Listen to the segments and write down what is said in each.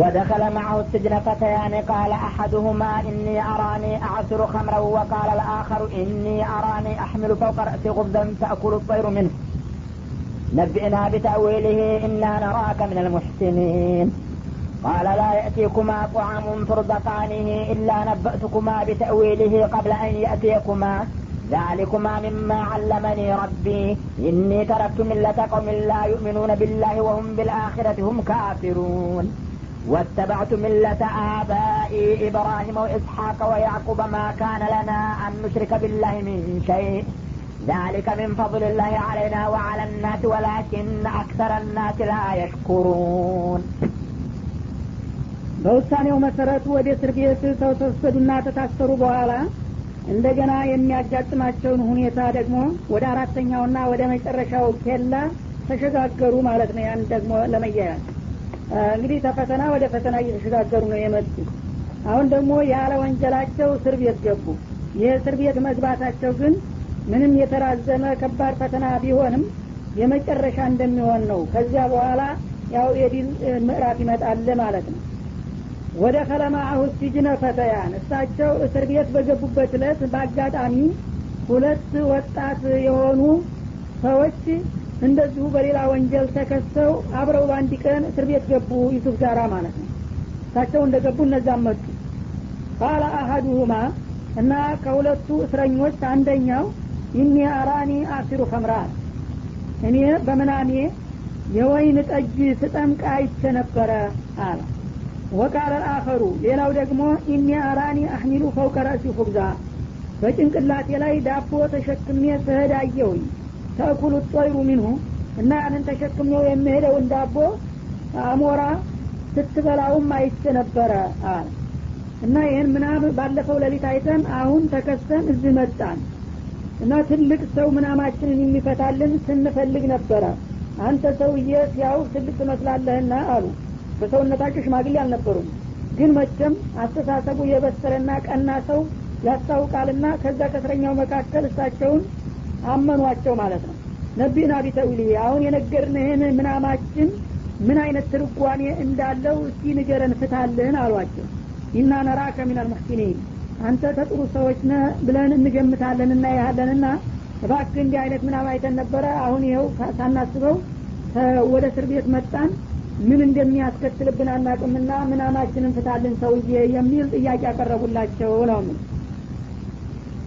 ودخل معه السجن فتيان. قال أحدهما إني أراني أعصر خمرا. وقال الآخر إني أراني أحمل فوق رأسي خبزا تأكل الطير منه. نبئنا بتأويله إنا نراك من المحسنين. قال لا يأتيكما طعام ترزقانه إلا نبأتكما بتأويله قبل أن يأتيكما. ذلكما مما علمني ربي. إني تركت ملة قوم لا يؤمنون بالله وهم بالآخرة هم كافرون. واتبعت ملة آبائي إبراهيم وإسحاق ويعقوب ما كان لنا أن نشرك بالله من شيء ذلك من فضل الله علينا وعلى الناس ولكن أكثر الناس لا يشكرون በውሳኔው መሰረቱ ወደ እስር ቤት ተወሰዱና ተታሰሩ በኋላ እንደገና የሚያጋጥማቸውን ሁኔታ ደግሞ ወደ አራተኛውና ወደ መጨረሻው ኬላ ተሸጋገሩ ማለት ነው ያን ደግሞ ለመያያዝ እንግዲህ ተፈተና ወደ ፈተና እየተሸጋገሩ ነው የመጡ አሁን ደግሞ ያለ ወንጀላቸው እስር ቤት ገቡ። ይህ እስር ቤት መግባታቸው ግን ምንም የተራዘመ ከባድ ፈተና ቢሆንም የመጨረሻ እንደሚሆን ነው። ከዚያ በኋላ ያው የዲን ምዕራፍ ይመጣል ማለት ነው። ወደ ከለማአሁ ሲጅነ ፈተያን እሳቸው እስር ቤት በገቡበት እለት በአጋጣሚ ሁለት ወጣት የሆኑ ሰዎች እንደዚሁ በሌላ ወንጀል ተከሰው አብረው በአንድ ቀን እስር ቤት ገቡ። ዩሱፍ ጋራ ማለት ነው። እሳቸው እንደገቡ እነዛም መጡ። ቃለ አሀዱሁማ እና ከሁለቱ እስረኞች አንደኛው ኢኒ አራኒ አሲሩ ከምራን እኔ በምናሜ የወይን ጠጅ ስጠምቅ አይቼ ነበረ አለ። ወቃለ አኸሩ ሌላው ደግሞ ኢኒ አራኒ አህሚሉ ፈውቀ ረእሲ ሁብዛ በጭንቅላቴ ላይ ዳቦ ተሸክሜ ስሄድ አየሁኝ ተእኩሉ ጦይሩ ሚንሁ እና ያንን ተሸክሜው የሚሄደውን ዳቦ አሞራ ስትበላውም አይቼ ነበረ አለ። እና ይህን ምናምን ባለፈው ሌሊት አይተን አሁን ተከሰን እዚህ መጣን። እና ትልቅ ሰው ምናማችንን የሚፈታልን ስንፈልግ ነበረ። አንተ ሰውዬ ሲያው ትልቅ ትመስላለህና አሉ። በሰውነታቸው ሽማግሌ አልነበሩም። ግን መቼም አስተሳሰቡ የበሰለና ቀና ሰው ያስታውቃልና ከዛ ከእስረኛው መካከል እሳቸውን አመኗቸው ማለት ነው። ነቢና ቢተዊሊ አሁን የነገርንህን ምናማችን ምን አይነት ትርጓሜ እንዳለው እስቲ ንገረን ፍታልህን አሏቸው። ኢና ነራከ ሚናል ሙሕሲኒን አንተ ተጥሩ ሰዎች ብለን እንገምታለን እናያለንና እባክህ እንዲህ አይነት ምናም አይተን ነበረ። አሁን ይኸው ሳናስበው ወደ እስር ቤት መጣን። ምን እንደሚያስከትልብን አናቅምና ምናማችንን ፍታልን ሰውዬ የሚል ጥያቄ ያቀረቡላቸው ነው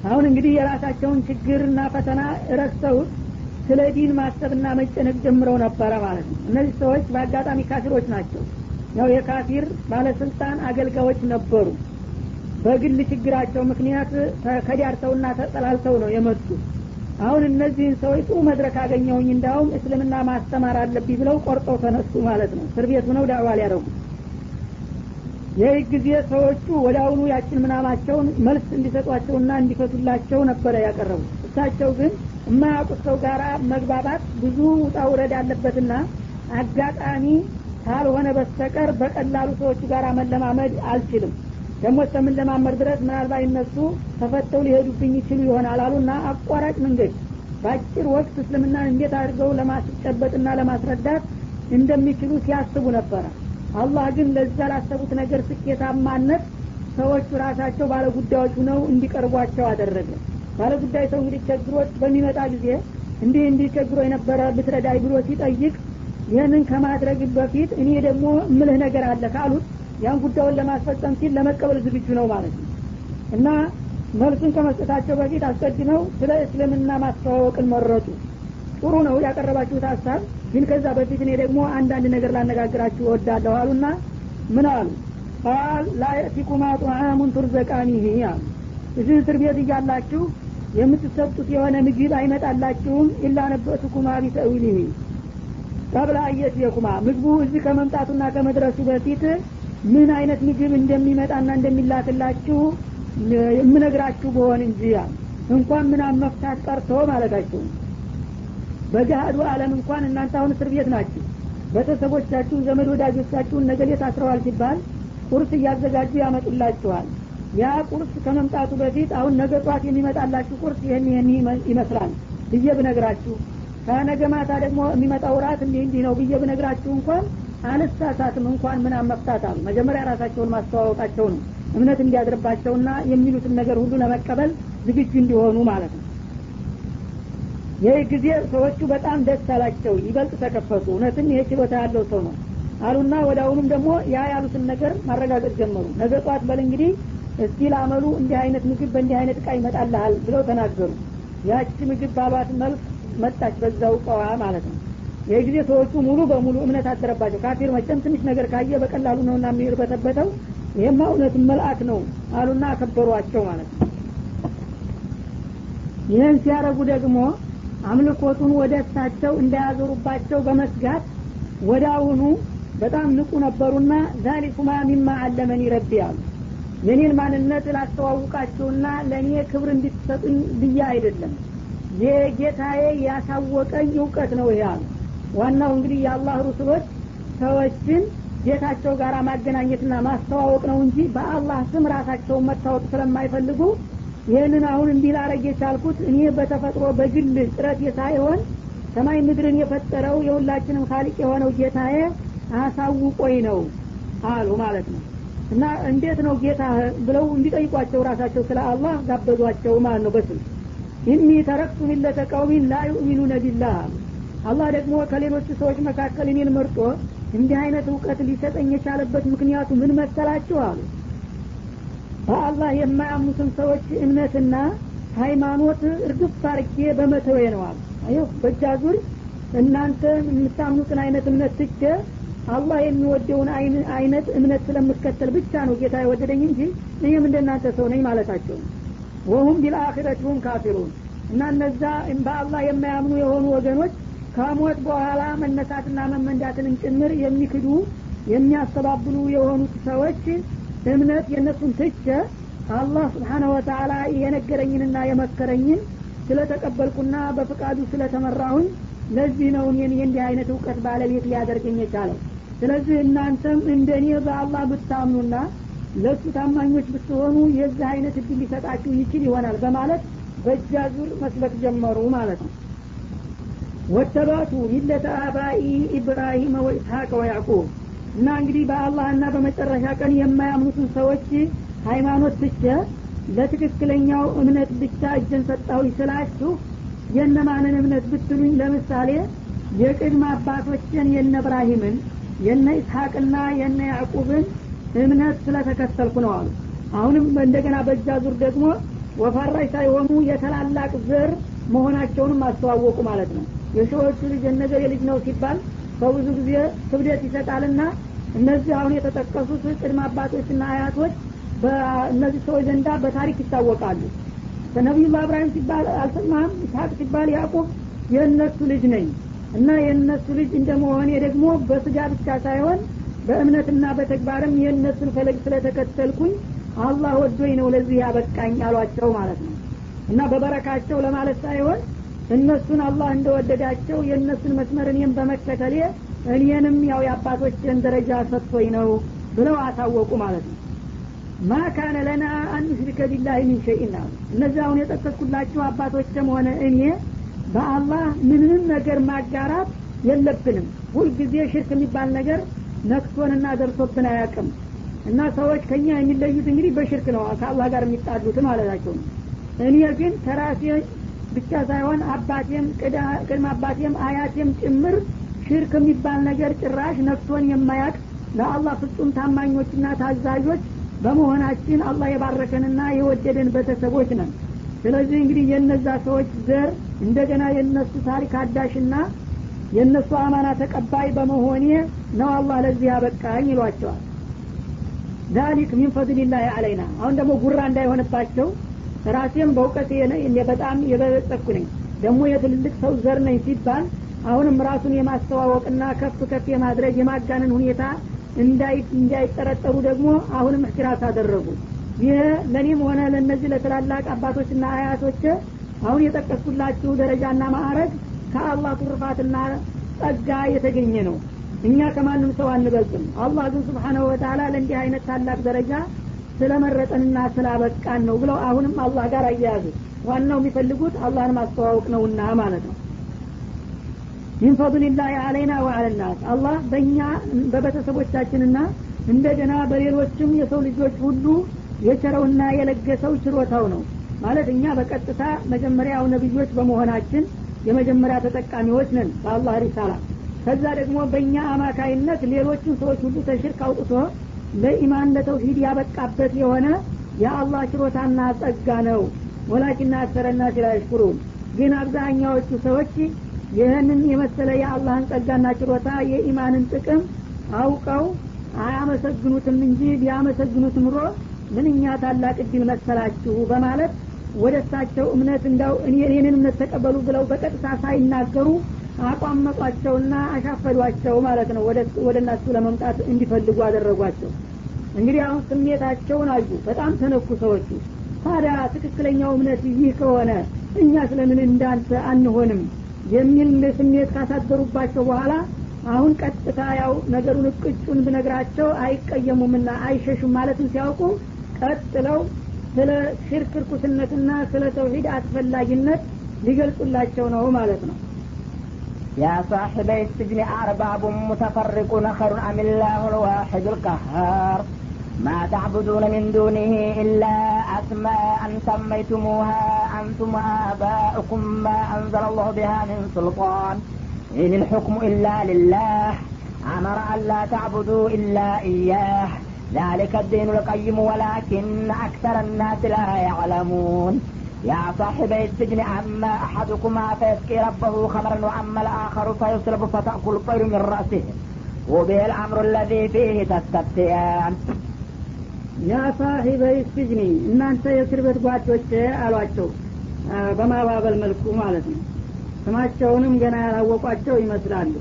አሁን እንግዲህ የራሳቸውን ችግርና ፈተና ረስተውት ስለ ዲን ማሰብና መጨነቅ ጀምረው ነበረ ማለት ነው። እነዚህ ሰዎች በአጋጣሚ ካፊሮች ናቸው። ያው የካፊር ባለስልጣን አገልጋዮች ነበሩ። በግል ችግራቸው ምክንያት ከዳርተውና ተጠላልተው ነው የመጡ አሁን እነዚህን ሰዎች ጥሩ መድረክ አገኘሁኝ እንዳውም እስልምና ማስተማር አለብኝ ብለው ቆርጠው ተነሱ ማለት ነው። እስር ቤት ሆነው ዳዕዋ ሊያደረጉ ይህ ጊዜ ሰዎቹ ወደ አሁኑ ያችን ምናማቸውን መልስ እንዲሰጧቸውና እንዲፈቱላቸው ነበረ ያቀረቡ እሳቸው ግን የማያውቁት ሰው ጋር መግባባት ብዙ ውጣ ውረድ አለበትና አጋጣሚ ካልሆነ በስተቀር በቀላሉ ሰዎቹ ጋር መለማመድ አልችልም። ደግሞ እስከምንለማመድ ድረስ ምናልባት እነሱ ተፈተው ሊሄዱብኝ ይችሉ ይሆናል አሉና አቋራጭ መንገድ በአጭር ወቅት እስልምናን እንዴት አድርገው ለማስጨበጥና ለማስረዳት እንደሚችሉ ሲያስቡ ነበረ አላህ ግን ለዛ ላሰቡት ነገር ስኬታማነት ሰዎቹ ራሳቸው ባለጉዳዮች ሁነው እንዲቀርቧቸው አደረገ። ባለጉዳይ ሰው እንግዲህ ቸግሮት በሚመጣ ጊዜ እንዲህ እንዲህ ቸግሮ የነበረ ብትረዳይ ብሎ ሲጠይቅ ይህንን ከማድረግ በፊት እኔ ደግሞ ምልህ ነገር አለ ካሉት ያን ጉዳዩን ለማስፈጸም ሲል ለመቀበል ዝግጁ ነው ማለት ነው። እና መልሱን ከመስጠታቸው በፊት አስቀድመው ስለ እስልምና ማስተዋወቅን መረጡ ጥሩ ነው ያቀረባችሁት ሀሳብ ግን ከዛ በፊት እኔ ደግሞ አንዳንድ ነገር ላነጋግራችሁ እወዳለሁ አሉና ምን አሉ? ቃል ላየእቲኩማ ጡዓሙን ቱርዘቃኒህ አሉ። እዚህ እስር ቤት እያላችሁ የምትሰጡት የሆነ ምግብ አይመጣላችሁም ኢላ ነበእቱኩማ ቢተዊሊህ ቀብለ አየትየኩማ። ምግቡ እዚህ ከመምጣቱና ከመድረሱ በፊት ምን አይነት ምግብ እንደሚመጣና እንደሚላክላችሁ የምነግራችሁ በሆን እንጂ እንኳን ምናም መፍታት ቀርቶ ማለታቸው በገሃዱ አለም እንኳን እናንተ አሁን እስር ቤት ናችሁ። ቤተሰቦቻችሁ ዘመድ ወዳጆቻችሁን ነገሌ ታስረዋል ሲባል ቁርስ እያዘጋጁ ያመጡላችኋል። ያ ቁርስ ከመምጣቱ በፊት አሁን ነገ ጧት የሚመጣላችሁ ቁርስ ይህን ይህን ይመስላል ብዬ ብነግራችሁ ከነገ ማታ ደግሞ የሚመጣው ራት እንዲህ እንዲህ ነው ብዬ ብነግራችሁ እንኳን አልሳሳትም እንኳን ምናም መፍታት አሉ። መጀመሪያ ራሳቸውን ማስተዋወቃቸው ነው እምነት እንዲያድርባቸውና የሚሉትን ነገር ሁሉ ለመቀበል ዝግጁ እንዲሆኑ ማለት ነው ይህ ጊዜ ሰዎቹ በጣም ደስ አላቸው። ይበልጥ ተከፈቱ። እውነትም ይሄ ችሎታ ያለው ሰው ነው አሉና ወደ አሁኑም ደግሞ ያ ያሉትን ነገር ማረጋገጥ ጀመሩ። ነገ ጠዋት በል እንግዲህ እስቲ ላመሉ እንዲህ አይነት ምግብ በእንዲህ አይነት እቃ ይመጣልሃል ብለው ተናገሩ። ያቺ ምግብ ባሏት መልክ መጣች በዛው እቃዋ ማለት ነው። ይህ ጊዜ ሰዎቹ ሙሉ በሙሉ እምነት አደረባቸው። ካፊር መቸም ትንሽ ነገር ካየ በቀላሉ ነውና የሚርበተበተው ይህማ እውነት መልአክ ነው አሉና አከበሯቸው ማለት ነው። ይህን ሲያረጉ ደግሞ አምልኮቱን ወደ እሳቸው እንዳያዞሩባቸው በመስጋት ወደ አሁኑ በጣም ንቁ ነበሩና ዛሊኩማ ሚማ አለመኒ ረቢ አሉ። የኔን ማንነት ላስተዋውቃችሁና ለእኔ ክብር እንድትሰጡኝ ብዬ አይደለም። የጌታዬ ያሳወቀኝ እውቀት ነው ይሄ አሉ። ዋናው እንግዲህ የአላህ ሩስሎች ሰዎችን ጌታቸው ጋር ማገናኘትና ማስተዋወቅ ነው እንጂ በአላህ ስም ራሳቸውን መታወቅ ስለማይፈልጉ ይህንን አሁን እንዲህ ላረግ የቻልኩት እኔ በተፈጥሮ በግል ጥረት ሳይሆን ሰማይ ምድርን የፈጠረው የሁላችንም ካሊቅ የሆነው ጌታዬ አሳውቆኝ ነው አሉ ማለት ነው። እና እንዴት ነው ጌታ ብለው እንዲጠይቋቸው ራሳቸው ስለ አላህ ጋበዟቸው ማለት ነው በስም። ኢኒ ተረክቱ ሚለተ ቀውሚን ላ አሉ አላህ ደግሞ ከሌሎቹ ሰዎች መካከል እኔን መርጦ እንዲህ አይነት እውቀት ሊሰጠኝ የቻለበት ምክንያቱ ምን መሰላችሁ አሉ በአላህ የማያምኑትን ሰዎች እምነትና ሃይማኖት እርግፍ አርጌ በመተዌ ነው አሉ። በእጃ ዙር እናንተ የምታምኑትን አይነት እምነት ትቼ አላህ የሚወደውን አይነት እምነት ስለምከተል ብቻ ነው ጌታ የወደደኝ እንጂ እኔም እንደናንተ ሰው ነኝ ማለታቸው ወሁም ቢልአኪረትሁም ካፊሩን እና እነዛ በአላህ የማያምኑ የሆኑ ወገኖች ከሞት በኋላ መነሳትና መመንዳትንም ጭምር የሚክዱ የሚያስተባብሉ የሆኑት ሰዎች እምነት የእነሱን ትቸ አላህ ስብሓነ ወተአላ የነገረኝንና የመከረኝን ስለተቀበልኩና በፍቃዱ ስለተመራሁኝ ለዚህ ነው እኔን የእንዲህ አይነት እውቀት ባለቤት ሊያደርገኝ የቻለው። ስለዚህ እናንተም እንደ እኔ በአላህ ብታምኑና ለእሱ ታማኞች ብትሆኑ የዚህ አይነት እድል ሊሰጣችሁ ይችል ይሆናል በማለት በእጃ ዙር መስበክ ጀመሩ ማለት ነው። ወተባቱ ሚለተ አባኢ ኢብራሂም ወኢስሐቅ ወያዕቁብ እና እንግዲህ በአላህና በመጨረሻ ቀን የማያምኑትን ሰዎች ሃይማኖት ትቼ ለትክክለኛው እምነት ብቻ እጀን ሰጣሁ ስላችሁ የነማንን እምነት ብትሉኝ? ለምሳሌ የቅድመ አባቶችን የነ እብራሂምን የነ ኢስሐቅና የነ ያዕቁብን እምነት ስለተከተልኩ ነው አሉ። አሁንም እንደገና በእጃ ዙር ደግሞ ወፋራሽ ሳይሆኑ የተላላቅ ዘር መሆናቸውንም አስተዋወቁ ማለት ነው። የሰዎቹ ልጅ የነገር የልጅ ነው ሲባል በብዙ ጊዜ ክብደት ይሰጣልና እነዚህ አሁን የተጠቀሱት ቅድመ አባቶችና አያቶች በእነዚህ ሰዎች ዘንዳ በታሪክ ይታወቃሉ። ከነቢዩላህ እብራሂም ሲባል አልሰማህም? ኢስሐቅ ሲባል ያዕቁብ የእነሱ ልጅ ነኝ እና የእነሱ ልጅ እንደመሆኔ ደግሞ በስጋ ብቻ ሳይሆን በእምነትና በተግባርም የእነሱን ፈለግ ስለተከተልኩኝ አላህ ወዶኝ ነው ለዚህ ያበቃኝ አሏቸው ማለት ነው። እና በበረካቸው ለማለት ሳይሆን እነሱን አላህ እንደወደዳቸው የእነሱን መስመር እኔም በመከተሌ እኔንም ያው የአባቶችን ደረጃ ሰጥቶኝ ነው ብለው አሳወቁ ማለት ነው። ማ ካነ ለና አን ኑሽሪከ ቢላህ ሚን ሸይን አሉ እነዚህ አሁን የጠቀስኩላችሁ አባቶችም ሆነ እኔ በአላህ ምንም ነገር ማጋራት የለብንም። ሁልጊዜ ሽርክ የሚባል ነገር ነክቶንና ደርሶብን አያውቅም። እና ሰዎች ከኛ የሚለዩት እንግዲህ በሽርክ ነው ከአላህ ጋር የሚጣሉት ማለታቸው ነው እኔ ግን ከራሴ ብቻ ሳይሆን አባቴም ቅድመ አባቴም አያቴም ጭምር ሽርክ የሚባል ነገር ጭራሽ ነክቶን የማያቅ ለአላህ ፍጹም ታማኞችና ታዛዦች በመሆናችን አላህ የባረከንና የወደደን ቤተሰቦች ነን። ስለዚህ እንግዲህ የነዛ ሰዎች ዘር እንደገና የነሱ ታሪክ አዳሽና የእነሱ አማና ተቀባይ በመሆኔ ነው አላህ ለዚህ ያበቃኝ ይሏቸዋል። ዛሊክ ሚን ፈድሊላህ አለይና አሁን ደግሞ ጉራ እንዳይሆንባቸው ራሴም በእውቀት በጣም የበለጸኩ ነኝ። ደግሞ የትልልቅ ሰው ዘር ነኝ ሲባል አሁንም ራሱን የማስተዋወቅና ከፍ ከፍ የማድረግ የማጋነን ሁኔታ እንዳይጠረጠሩ ደግሞ አሁንም እህትራስ አደረጉ። ይህ ለእኔም ሆነ ለእነዚህ ለትላላቅ አባቶችና አያቶች አሁን የጠቀስኩላችሁ ደረጃና ማዕረግ ከአላህ ቱርፋትና ጸጋ የተገኘ ነው። እኛ ከማንም ሰው አንበልጥም። አላህ ግን ስብሓናሁ ወተላ ለእንዲህ አይነት ታላቅ ደረጃ ስለመረጠንና ስላበቃን ነው ብለው አሁንም አላህ ጋር አያያዙ። ዋናው የሚፈልጉት አላህን ማስተዋወቅ ነውና ማለት ነው። ሚን ፈضልላህ አለይና ወአለ አለናስ አላህ በእኛ በቤተሰቦቻችንና እንደገና በሌሎችም የሰው ልጆች ሁሉ የቸረውና የለገሰው ችሮታው ነው። ማለት እኛ በቀጥታ መጀመሪያው ነቢዮች በመሆናችን የመጀመሪያ ተጠቃሚዎች ነን በአላህ ሪሳላ። ከዛ ደግሞ በእኛ አማካይነት ሌሎችን ሰዎች ሁሉ ተሽርክ አውጥቶ ለኢማን ለተውሂድ ያበቃበት የሆነ የአላህ ችሮታና ጸጋ ነው። ወላኪና አክሰረና ሲላሽኩሩን ግን አብዛኛዎቹ ሰዎች ይህንን የመሰለ የአላህን ጸጋና ችሮታ የኢማንን ጥቅም አውቀው አያመሰግኑትም እንጂ ቢያመሰግኑት ኑሮ ምንኛ ታላቅ እድል መሰላችሁ በማለት ወደ እሳቸው እምነት እንዳው እኔንን እምነት ተቀበሉ ብለው በቀጥታ ሳይናገሩ አቋመጧቸውና አሻፈዷቸው ማለት ነው። ወደ እነሱ ለመምጣት እንዲፈልጉ አደረጓቸው። እንግዲህ አሁን ስሜታቸውን አዩ። በጣም ተነኩ ሰዎቹ። ታዲያ ትክክለኛው እምነት ይህ ከሆነ እኛ ስለምን እንዳንተ አንሆንም የሚል ስሜት ካሳደሩባቸው በኋላ አሁን ቀጥታ ያው ነገሩን እቅጩን ብነግራቸው አይቀየሙምና አይሸሹም ማለትም ሲያውቁ ቀጥለው ስለ ሽርክ ርኩስነትና ስለ ተውሂድ አስፈላጊነት ሊገልጹላቸው ነው ማለት ነው يا صاحبي السجن أرباب متفرقون خير أم الله الواحد القهار؟ ما تعبدون من دونه إلا أسماء سميتموها أنتم وآباؤكم ما أنزل الله بها من سلطان. إن الحكم إلا لله. أمر أن لا تعبدوا إلا إياه. ذلك الدين القيم ولكن أكثر الناس لا يعلمون. يا صاحبي السجن أما أحدكما فيسقي ربه خمرا وأما الآخر فيصلب فتأكل الطير من رأسه وبه الأمر الذي فيه تستفتيان ያ ሳሂበይ ስጅኒ እናንተ የእስር ቤት ጓዶች አሏቸው በማባበል መልኩ ማለት ነው ስማቸውንም ገና ያላወቋቸው ይመስላሉ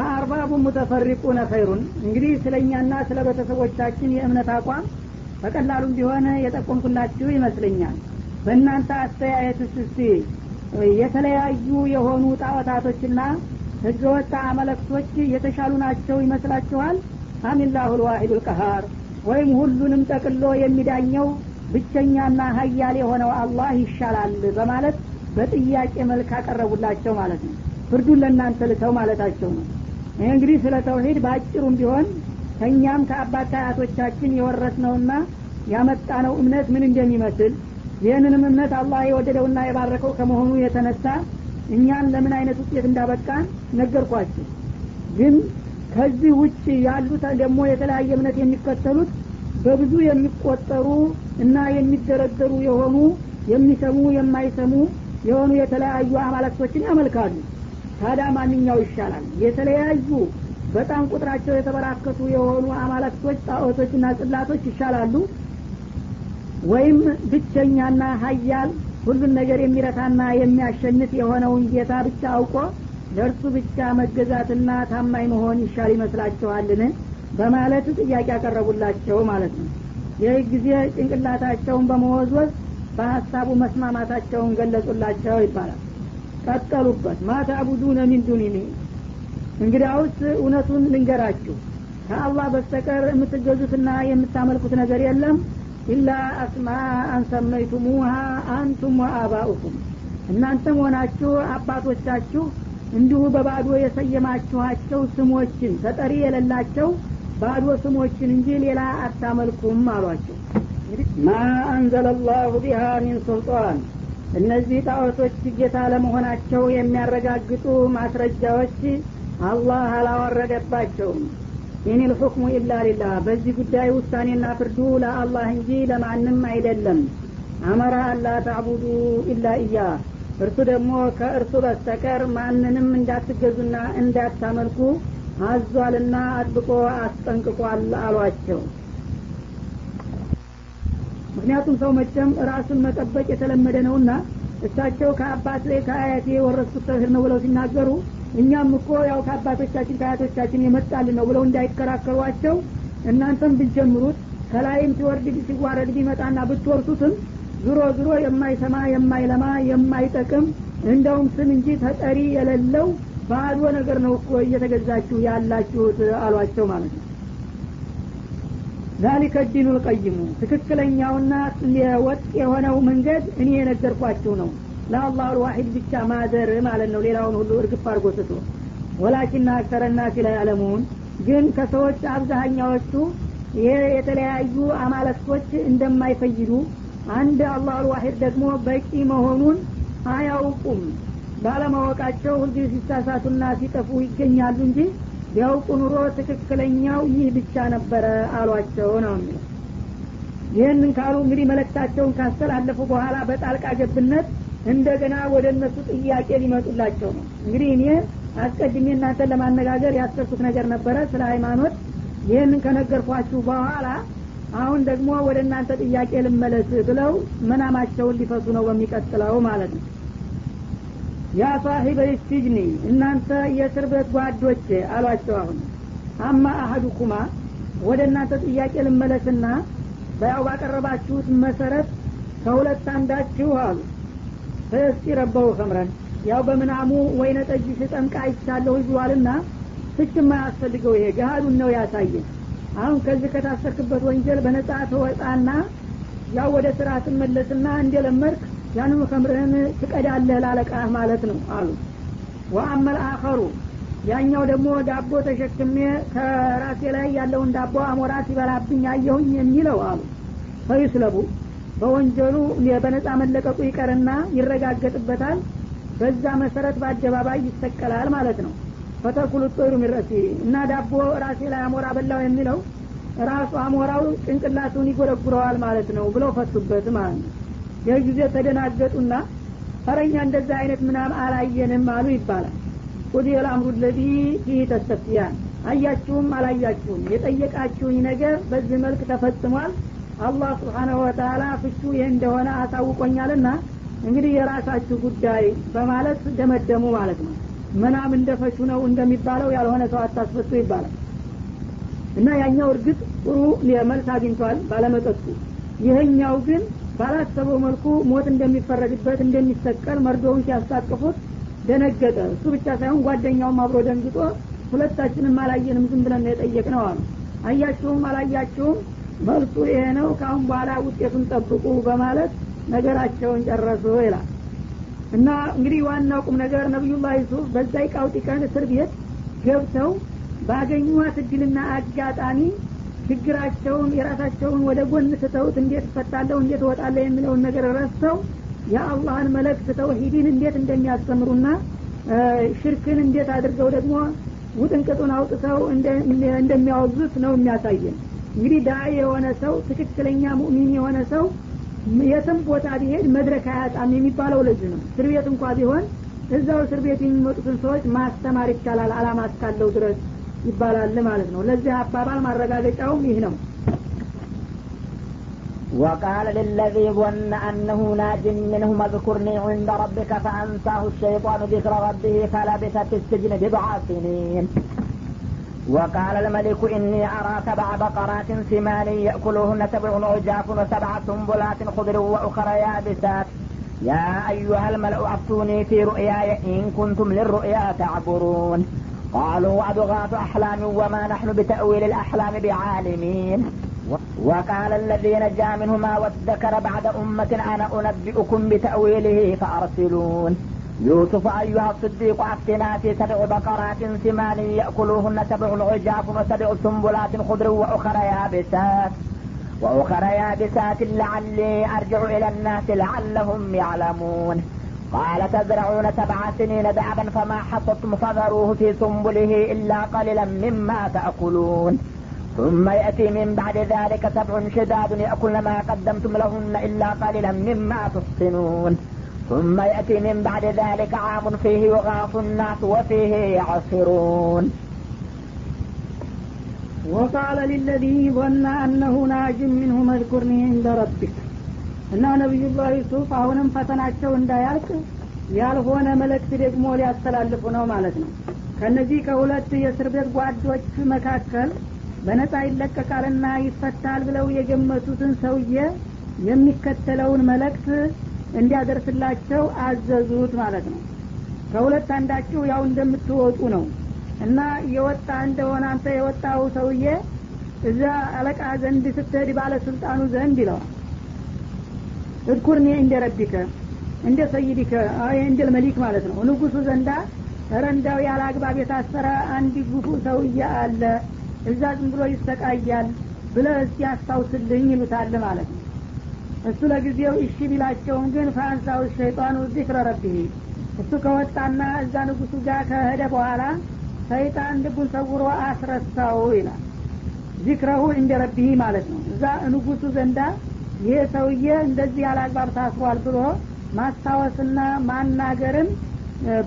አርባቡ ሙተፈሪቁነ ኸይሩን እንግዲህ ስለ እኛና ስለ ቤተሰቦቻችን የእምነት አቋም በቀላሉም ቢሆን የጠቆምኩላችሁ ይመስለኛል በእናንተ አስተያየትስ እስቲ የተለያዩ የሆኑ ጣዖታቶችና ህገወጥ አመለክቶች የተሻሉ ናቸው ይመስላችኋል? አሚላሁ ልዋሂዱ ልቀሃር ወይም ሁሉንም ጠቅሎ የሚዳኘው ብቸኛና ሀያል የሆነው አላህ ይሻላል በማለት በጥያቄ መልክ አቀረቡላቸው ማለት ነው። ፍርዱን ለእናንተ ልተው ማለታቸው ነው። ይህ እንግዲህ ስለ ተውሂድ በአጭሩም ቢሆን ከእኛም ከአባት ከአያቶቻችን የወረስነውና ያመጣነው እምነት ምን እንደሚመስል ይህንንም እምነት አላህ የወደደውና የባረከው ከመሆኑ የተነሳ እኛን ለምን አይነት ውጤት እንዳበቃን ነገርኳችሁ። ግን ከዚህ ውጭ ያሉት ደግሞ የተለያየ እምነት የሚከተሉት በብዙ የሚቆጠሩ እና የሚደረደሩ የሆኑ የሚሰሙ የማይሰሙ የሆኑ የተለያዩ አማላክቶችን ያመልካሉ። ታዲያ ማንኛው ይሻላል? የተለያዩ በጣም ቁጥራቸው የተበራከቱ የሆኑ አማላክቶች ጣዖቶችና ጽላቶች ይሻላሉ ወይም ብቸኛና ሀያል ሁሉን ነገር የሚረታና የሚያሸንፍ የሆነውን ጌታ ብቻ አውቆ ለእርሱ ብቻ መገዛትና ታማኝ መሆን ይሻል ይመስላችኋልን? በማለት ጥያቄ ያቀረቡላቸው ማለት ነው። ይህ ጊዜ ጭንቅላታቸውን በመወዝወዝ በሀሳቡ መስማማታቸውን ገለጹላቸው ይባላል። ቀጠሉበት። ማታቡዱነ ሚን ዱኒኒ? እንግዲያውስ እውነቱን ልንገራችሁ። ከአላህ በስተቀር የምትገዙትና የምታመልኩት ነገር የለም ኢላ አስማአን ሰመይቱሙሃ አንቱም ወአባኡኩም። እናንተም ሆናችሁ አባቶቻችሁ እንዲሁ በባዶ የሰየማችኋቸው ስሞችን ተጠሪ የሌላቸው ባዶ ስሞችን እንጂ ሌላ አታመልኩም አሏቸው። ما أنزل الله بها من سلطان። እነዚህ ጣዖቶች ጌታ ለመሆናቸው የሚያረጋግጡ ማስረጃዎች አላህ አላወረደባቸውም إن الحكم إلا لله። በዚህ ጉዳይ ውሳኔና ፍርዱ ለአላህ እንጂ ለማንም አይደለም። أمر ألا تعبدوا ኢላ እያ እርሱ ደግሞ ከእርሱ በስተቀር ማንንም እንዳትገዙና እንዳታመልኩ አዟልና አጥብቆ አስጠንቅቋል አሏቸው። ምክንያቱም ሰው መቼም ራሱን መጠበቅ የተለመደ ነውና እሳቸው ከአባት ከአያቴ የወረስኩት ተውሂድ ነው ብለው ሲናገሩ እኛም እኮ ያው ከአባቶቻችን ከአያቶቻችን የመጣልን ነው ብለው እንዳይከራከሯቸው እናንተም ብትጀምሩት ከላይም ሲወርድ ሲዋረድ ቢመጣና ብትወርሱትም ዙሮ ዙሮ የማይሰማ የማይለማ የማይጠቅም እንደውም ስም እንጂ ተጠሪ የሌለው ባዶ ነገር ነው እኮ እየተገዛችሁ ያላችሁት አሏቸው ማለት ነው። ዛሊከ ዲኑ ልቀይሙ ትክክለኛውና ወጥ የሆነው መንገድ እኔ የነገርኳችሁ ነው ለአላሁ ልዋሒድ ብቻ ማደር ማለት ነው። ሌላውን ሁሉ እርግፍ አድርጎ ስቶ ወላኪና አክተረ ናሲ ላይ ግን ከሰዎች አብዛኛዎቹ ይሄ የተለያዩ አማለክቶች እንደማይፈይዱ አንድ አላህ አልዋሂድ ደግሞ በቂ መሆኑን አያውቁም። ባለማወቃቸው ሁልጊዜ ሲሳሳቱና ሲጠፉ ይገኛሉ እንጂ ቢያውቁ ኑሮ ትክክለኛው ይህ ብቻ ነበረ አሏቸው ነው የሚለው። ይህንን ካሉ እንግዲህ መለክታቸውን ካስተላለፉ በኋላ በጣልቃ ገብነት እንደገና ወደ እነሱ ጥያቄ ሊመጡላቸው ነው። እንግዲህ እኔ አስቀድሜ እናንተን ለማነጋገር ያሰብኩት ነገር ነበረ ስለ ሃይማኖት። ይህንን ከነገርኳችሁ በኋላ አሁን ደግሞ ወደ እናንተ ጥያቄ ልመለስ ብለው መናማቸውን ሊፈቱ ነው በሚቀጥለው ማለት ነው። ያ ሳሂበ ሲጅኒ እናንተ የእስር ቤት ጓዶች አሏቸው አሁን። አማ አሀዱኩማ ወደ እናንተ ጥያቄ ልመለስና በያው ባቀረባችሁት መሰረት ከሁለት አንዳችሁ አሉ ፈስቲ ረበው ከምረን ያው በምናሙ ወይነ ጠጅ ስጠምቃ አይቻለሁ ይዟልና ፍች የማያስፈልገው ይሄ ገሃዱን ነው ያሳየን። አሁን ከዚህ ከታሰርክበት ወንጀል በነጻ ተወጣና ያው ወደ ስራ ትመለስና እንደለመድክ ያንኑ ከምርህን ትቀዳለህ ላለቃህ ማለት ነው አሉ። ወአመል አኸሩ ያኛው ደግሞ ዳቦ ተሸክሜ ከራሴ ላይ ያለውን ዳቦ አሞራ ሲበላብኝ አየሁኝ የሚለው አሉ። ፈይስለቡ በወንጀሉ በነጻ መለቀቁ ይቀርና ይረጋገጥበታል። በዛ መሰረት በአደባባይ ይሰቀላል ማለት ነው። ፈተኩሉ ጦሩ ሚረሲ እና ዳቦ ራሴ ላይ አሞራ በላው የሚለው ራሱ አሞራው ጭንቅላቱን ይጎረጉረዋል ማለት ነው ብለው ፈቱበት ማለት ነው። ይህ ጊዜ ተደናገጡና ፈረኛ እንደዛ አይነት ምናም አላየንም አሉ ይባላል። ቁዲ ልአምሩ ለዚ ፊህ ተስተፍያን አያችሁም አላያችሁም? የጠየቃችሁኝ ነገር በዚህ መልክ ተፈጽሟል አላህ ስብሓናሁ ወተላ ፍቹ ይህ እንደሆነ አሳውቆኛልና እንግዲህ የራሳችሁ ጉዳይ በማለት ደመደሙ ማለት ነው። መናም እንደፈቹ ነው እንደሚባለው ያልሆነ ሰው አታስፈቱ ይባላል። እና ያኛው እርግጥ ጥሩ መልስ አግኝቷል ባለመጠጡ። ይህኛው ግን ባላሰበው መልኩ ሞት እንደሚፈረድበት እንደሚሰቀል መርዶውን ሲያስታቅፉት ደነገጠ። እሱ ብቻ ሳይሆን ጓደኛውም አብሮ ደንግጦ ሁለታችንም አላየንም ዝም ብለን የጠየቅ ነው አሉ። አያችሁም አላያችሁም መልሱ ይሄ ነው ከአሁን በኋላ ውጤቱን ጠብቁ በማለት ነገራቸውን ጨረሱ ይላል። እና እንግዲህ ዋናው ቁም ነገር ነቢዩላህ ዩሱፍ በዛ ቃውጢ ቀን እስር ቤት ገብተው ባገኟት እድልና አጋጣሚ ችግራቸውን የራሳቸውን ወደ ጎን ስተውት እንዴት እፈታለሁ እንዴት እወጣለሁ የሚለውን ነገር ረስተው የአላህን መለክት ተውሂድን እንዴት እንደሚያስተምሩና ሽርክን እንዴት አድርገው ደግሞ ውጥንቅጡን አውጥተው እንደሚያወዙት ነው የሚያሳየን እንግዲህ ዳኢ የሆነ ሰው ትክክለኛ ሙእሚን የሆነ ሰው የትም ቦታ ቢሄድ መድረክ አያጣም የሚባለው ለዚህ ነው እስር ቤት እንኳ ቢሆን እዛው እስር ቤት የሚመጡትን ሰዎች ማስተማር ይቻላል አላማ እስካለው ድረስ ይባላል ማለት ነው ለዚህ አባባል ማረጋገጫውም ይህ ነው وقال للذي ظن أنه ناج منهم اذكرني عند ربك فأنساه الشيطان ذكر ربه فلبث في السجن بضع سنين وقال الملك إني أرى سبع بقرات سمان يأكلهن سبع عجاف وسبع سنبلات خضر وأخر يابسات. يا أيها الملأ أفتوني في رؤياي إن كنتم للرؤيا تعبرون. قالوا أضغاث أحلام وما نحن بتأويل الأحلام بعالمين. وقال الذي نجا منهما وادكر بعد أمة أنا أنبئكم بتأويله فأرسلون. يوسف أيها الصديق أفتنا في سبع بقرات سمان يأكلوهن سبع عجاف وسبع سنبلات خضر وأخر يابسات وأخر يابسات لعلي أرجع إلى الناس لعلهم يعلمون. قال تزرعون سبع سنين دعبا فما حصدتم فذروه في سنبله إلا قليلا مما تأكلون. ثم يأتي من بعد ذلك سبع شداد يأكلن ما قدمتم لهن إلا قليلا مما تحصنون. ثم يأتي من بعد ذلك عام فيه يغاث الناس وفيه يعصرون وقال للذي ظن أنه ناج منه اذكرني عند ربك እና ነቢዩላህ ዩሱፍ አሁንም ፈተናቸው እንዳያልቅ ያልሆነ መልእክት ደግሞ ሊያስተላልፉ ነው ማለት ነው ከነዚህ ከሁለት የእስር ቤት ጓዶች መካከል በነጻ ይለቀቃልና ይፈታል ብለው የገመቱትን ሰውዬ የሚከተለውን መልእክት እንዲያደርስላቸው አዘዙት ማለት ነው። ከሁለት አንዳችሁ ያው እንደምትወጡ ነው። እና የወጣ እንደሆነ አንተ የወጣው ሰውዬ እዛ አለቃ ዘንድ ስትሄድ ባለስልጣኑ ዘንድ ይለዋል። እድኩርኒ እንደ ረቢከ እንደ ሰይዲከ እንደ መሊክ ማለት ነው። ንጉሱ ዘንዳ ረንዳው ያለ አግባብ የታሰረ አንድ ጉፉ ሰውዬ አለ። እዛ ዝም ብሎ ይሰቃያል ብለ እስቲ አስታውስልኝ ይሉታል ማለት ነው እሱ ለጊዜው እሺ ቢላቸውም ግን ፈአንሳው ሸይጣኑ ዚክረ ረቢህ እሱ ከወጣና እዛ ንጉሱ ጋር ከሄደ በኋላ ሰይጣን ልቡን ሰውሮ አስረሳው ይላል። ዚክረሁ እንደ ረቢህ ማለት ነው። እዛ ንጉሱ ዘንዳ ይሄ ሰውዬ እንደዚህ ያለ አግባብ ታስሯል ብሎ ማስታወስና ማናገርን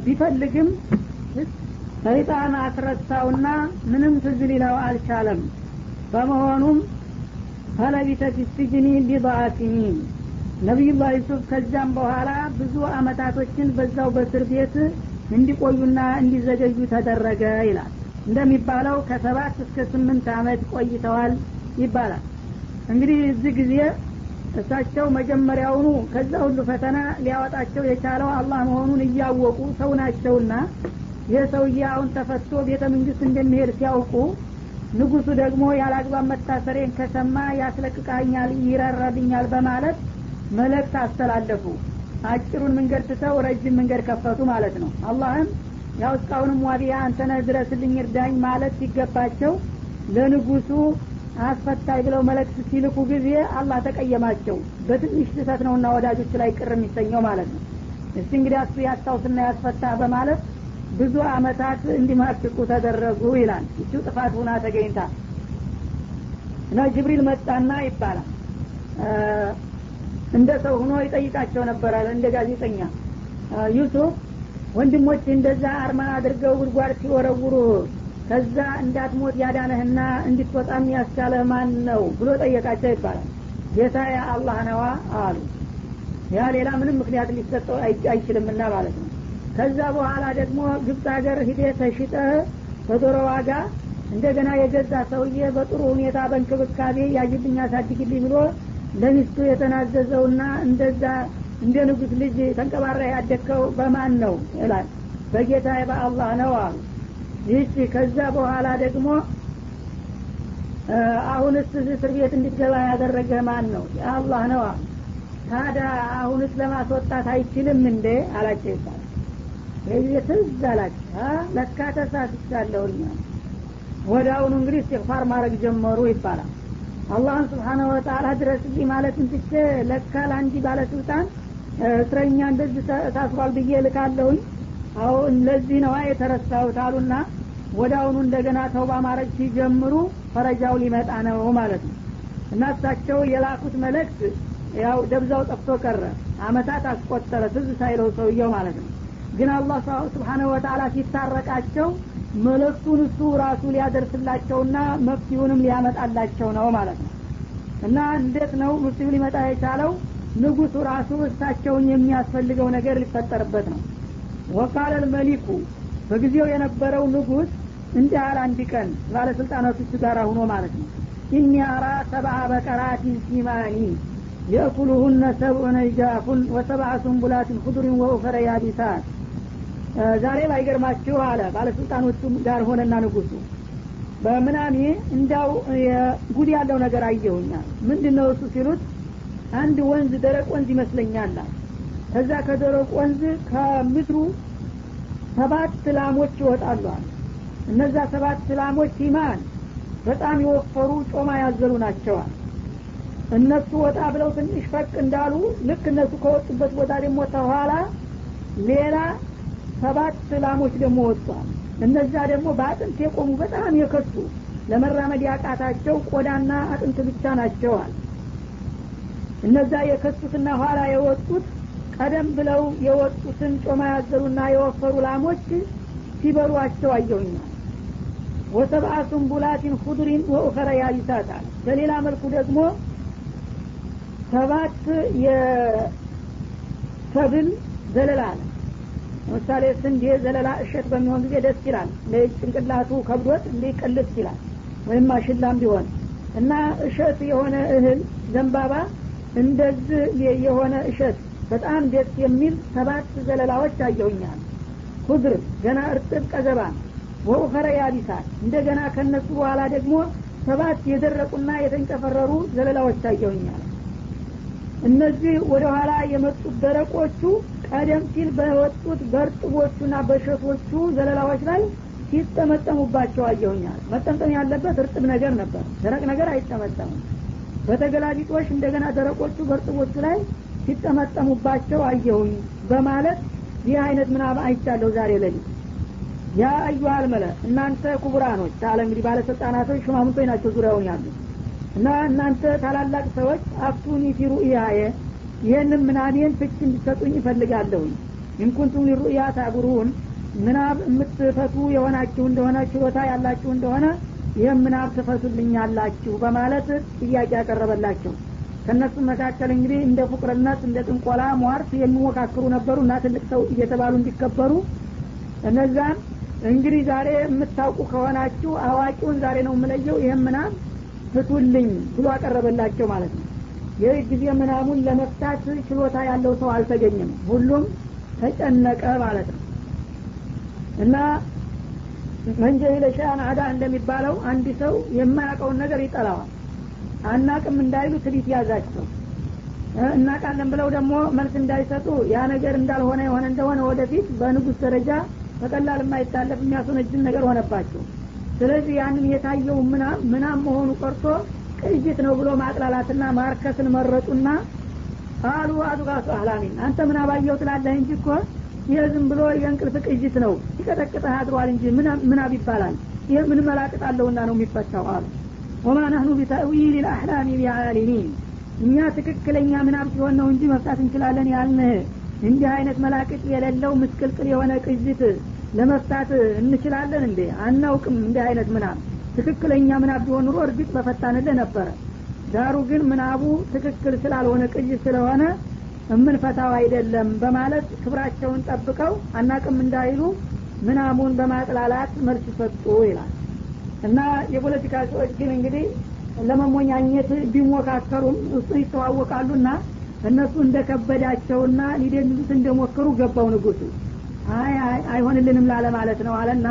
ቢፈልግም ሰይጣን አስረሳውና ምንም ትዝ ሊለው አልቻለም። በመሆኑም ፈለቢተ ፊስጅኒ ቢضዓ ሲኒን ዩሱፍ ከዚያም በኋላ ብዙ አመታቶችን በዛው በእስር ቤት እንዲቆዩና እንዲዘገዩ ተደረገ ይላል። እንደሚባለው ከሰባት እስከ ስምንት አመት ቆይተዋል ይባላል። እንግዲህ እዚህ ጊዜ እሳቸው መጀመሪያውኑ ከዛ ሁሉ ፈተና ሊያወጣቸው የቻለው አላህ መሆኑን እያወቁ ሰው ናቸውና ይህ ሰውዬ አሁን ተፈቶ ቤተ መንግስት እንደሚሄድ ሲያውቁ ንጉሱ ደግሞ ያለአግባብ መታሰሬን ከሰማ ያስለቅቃኛል ይራራልኛል በማለት መልእክት አስተላለፉ። አጭሩን መንገድ ትተው ረጅም መንገድ ከፈቱ ማለት ነው። አላህም ያው እስካሁንም ዋቢያ አንተነ ድረስልኝ እርዳኝ ማለት ሲገባቸው ለንጉሱ አስፈታይ ብለው መልእክት ሲልኩ ጊዜ አላህ ተቀየማቸው። በትንሽ ስህተት ነውና ወዳጆች ላይ ቅር የሚሰኘው ማለት ነው። እስቲ እንግዲህ እሱ ያስታውስና ያስፈታ በማለት ብዙ አመታት እንዲማቅቁ ተደረጉ ይላል። እችው ጥፋት ሁና ተገኝታ እና ጅብሪል መጣና ይባላል። እንደ ሰው ሁኖ ይጠይቃቸው ነበረ እንደ ጋዜጠኛ። ዩሱፍ ወንድሞች እንደዛ አርማ አድርገው ጉድጓድ ሲወረውሩ ከዛ እንዳትሞት ያዳነህና እንድትወጣም ያስቻለህ ማን ነው ብሎ ጠየቃቸው ይባላል። ጌታ ያ አላህ ነዋ አሉ። ያ ሌላ ምንም ምክንያት ሊሰጠው አይችልምና ማለት ነው ከዛ በኋላ ደግሞ ግብፅ ሀገር ሂዴ ተሽጠህ በዶሮ ዋጋ እንደገና የገዛ ሰውዬ በጥሩ ሁኔታ በእንክብካቤ ያጅልኝ አሳድግልኝ ብሎ ለሚስቱ የተናዘዘውና እንደዛ እንደ ንጉስ ልጅ ተንቀባራ ያደግከው በማን ነው ይላል? በጌታ በአላህ ነው አሉ። ይህች ከዛ በኋላ ደግሞ አሁንስ እስር ቤት እንድትገባ ያደረገ ማን ነው? የአላህ ነው አሉ። ታዲያ አሁንስ ለማስወጣት አይችልም እንዴ? አላቸው ይባላል ይህ ትዝ አላቸው ለካ ተሳስቻለሁኝ ወደ አሁኑ እንግዲህ እስትግፋር ማድረግ ጀመሩ ይባላል። አላህን ስብሓነሁ ወተአላ ድረስልኝ ማለትን ትቼ ለካ ለአንዲ ባለስልጣን እስረኛ እንደዚህ ታስሯል ብዬ ልካለሁኝ አሁን ለዚህ ነዋ የተረሳሁት አሉና አሁኑ እንደገና ተውባ ማድረግ ሲጀምሩ ፈረጃው ሊመጣ ነው ማለት ነው። እና የላኩት መልእክት ያው ደብዛው ጠፍቶ ቀረ። አመታት አስቆጠረ ትዝ ሳይለው ሰውየው ማለት ነው ግን አላህ ስብሓነሁ ወተአላ ሲታረቃቸው መልእክቱን እሱ ራሱ ሊያደርስላቸውና መፍትሁንም ሊያመጣላቸው ነው ማለት ነው። እና እንዴት ነው መፍትሁ ሊመጣ የቻለው? ንጉሱ ራሱ እሳቸውን የሚያስፈልገው ነገር ሊፈጠርበት ነው። ወቃለ መሊኩ በጊዜው የነበረው ንጉስ እንዲህ አለ አንድ ቀን ባለስልጣናቶቹ ጋር ሁኖ ማለት ነው። ኢኒ አራ ሰብአ በቀራቲን ሲማኒ የእኩሉሁነ ሰብዑነ ጃፉን ወሰብዐ ሱንቡላትን ሁዱሪን ወኡፈረ ያቢሳት ዛሬ ባይገርማችሁ አለ ባለስልጣኖቹ ጋር ሆነና ንጉሱ። በምናሜ እንዳው ጉድ ያለው ነገር አየሁኛል ምንድን ነው እሱ ሲሉት አንድ ወንዝ ደረቅ ወንዝ ይመስለኛል ከዛ ከደረቅ ወንዝ ከምድሩ ሰባት ላሞች ይወጣሉ እነዛ ሰባት ላሞች ኢማን በጣም የወፈሩ ጮማ ያዘሉ ናቸዋል እነሱ ወጣ ብለው ትንሽ ፈቅ እንዳሉ ልክ እነሱ ከወጡበት ቦታ ደግሞ ተኋላ ሌላ ሰባት ላሞች ደግሞ ወጥቷል እነዛ ደግሞ በአጥንት የቆሙ በጣም የከሱ ለመራመድ ያቃታቸው ቆዳና አጥንት ብቻ ናቸዋል። እነዛ የከሱትና ኋላ የወጡት ቀደም ብለው የወጡትን ጮማ ያዘሉና የወፈሩ ላሞች ሲበሏቸው አየሁኛል ወሰብአ ሱንቡላቲን ሁዱሪን ወኡኸረ ያቢሳታል በሌላ መልኩ ደግሞ ሰባት የሰብል ዘለላ አለ ለምሳሌ ስንዴ ዘለላ እሸት በሚሆን ጊዜ ደስ ይላል። ጭንቅላቱ ከብዶት እንደ ቅልስ ይላል ወይም ማሽላም ቢሆን እና እሸት የሆነ እህል ዘንባባ እንደዚህ የሆነ እሸት በጣም ደስ የሚል ሰባት ዘለላዎች አየሁኛል ኩድር ገና እርጥብ ቀዘባ ወኡኸረ ያቢሳት እንደገና ከነሱ በኋላ ደግሞ ሰባት የደረቁና የተንጨፈረሩ ዘለላዎች አየሁኛል እነዚህ ወደ ኋላ የመጡት ደረቆቹ ቀደም ሲል በወጡት በእርጥቦቹና በሸቶቹ ዘለላዎች ላይ ሲጠመጠሙባቸው አየሁኛል። መጠምጠም ያለበት እርጥብ ነገር ነበር። ደረቅ ነገር አይጠመጠምም። በተገላቢጦሽ እንደገና ደረቆቹ በእርጥቦቹ ላይ ሲጠመጠሙባቸው አየሁኝ በማለት ይህ አይነት ምናብ አይቻለሁ ዛሬ ለሊት ያ አዩሃል መለ እናንተ ኩቡራኖች አለ እንግዲህ ባለስልጣናቶች ሹማምንቶች ናቸው ዙሪያውን ያሉ እና እናንተ ታላላቅ ሰዎች አፍቱኒ ፊ ሩእያየ ይህንም ምናቤን ፍች እንዲሰጡኝ ይፈልጋለሁኝ ኢንኩንቱም ሊሩእያ ታጉሩን ምናብ የምትፈቱ የሆናችሁ እንደሆነ ችሎታ ያላችሁ እንደሆነ ይህም ምናብ ትፈቱልኛላችሁ በማለት ጥያቄ ያቀረበላቸው ከእነሱ መካከል እንግዲህ እንደ ፉቅርነት እንደ ጥንቆላ ሟርት የሚሞካክሩ ነበሩ እና ትልቅ ሰው እየተባሉ እንዲከበሩ እነዛን እንግዲህ ዛሬ የምታውቁ ከሆናችሁ አዋቂውን ዛሬ ነው የምለየው ይህም ምናብ ፍቱልኝ ብሎ አቀረበላቸው ማለት ነው ይህ ጊዜ ምናሙን ለመፍታት ችሎታ ያለው ሰው አልተገኘም። ሁሉም ተጨነቀ ማለት ነው። እና መንጀሂለ ሸአን አዳ እንደሚባለው አንድ ሰው የማያውቀውን ነገር ይጠላዋል። አናቅም እንዳይሉ ትቢት ያዛቸው። እናቃለን ብለው ደግሞ መልስ እንዳይሰጡ ያ ነገር እንዳልሆነ የሆነ እንደሆነ ወደፊት በንጉስ ደረጃ በቀላል የማይታለፍ የሚያስወነጅን ነገር ሆነባቸው። ስለዚህ ያንን የታየው ምናም ምናም መሆኑ ቀርቶ ቅይት ነው ብሎ ማጥላላትና ማርከስን መረጡና አሉ አዱጋሱ አህላሚን አንተ ምን አባየው ትላለህ እንጂ እኮ ይህ ዝም ብሎ የእንቅልፍ ቅይት ነው። ይቀጠቅጠህ አድሯል እንጂ ምናብ ይባላል? ይህ ምን መላቅጥ አለውና ነው የሚፈታው አሉ። ወማ ነህኑ ቢተእዊል ልአሕላሚ ቢዓሊሚን። እኛ ትክክለኛ ምናብ ሲሆን ነው እንጂ መፍታት እንችላለን ያልንህ። እንዲህ አይነት መላቅጥ የሌለው ምስቅልቅል የሆነ ቅይት ለመፍታት እንችላለን እንዴ? አናውቅም እንዲህ አይነት ምናብ ትክክለኛ ምናብ ቢሆን ኑሮ እርግጥ በፈታንልህ ነበረ ዳሩ ግን ምናቡ ትክክል ስላልሆነ ቅይት ስለሆነ የምንፈታው አይደለም በማለት ክብራቸውን ጠብቀው አናቅም እንዳይሉ ምናሙን በማጥላላት መልስ ሰጡ ይላል። እና የፖለቲካ ሰዎች ግን እንግዲህ ለመሞኛኘት ቢሞካከሩም እሱ ይተዋወቃሉና እነሱ እንደከበዳቸውና ሊደልሉት እንደሞከሩ ገባው ንጉሱ። አይ አይሆንልንም ላለ ማለት ነው አለና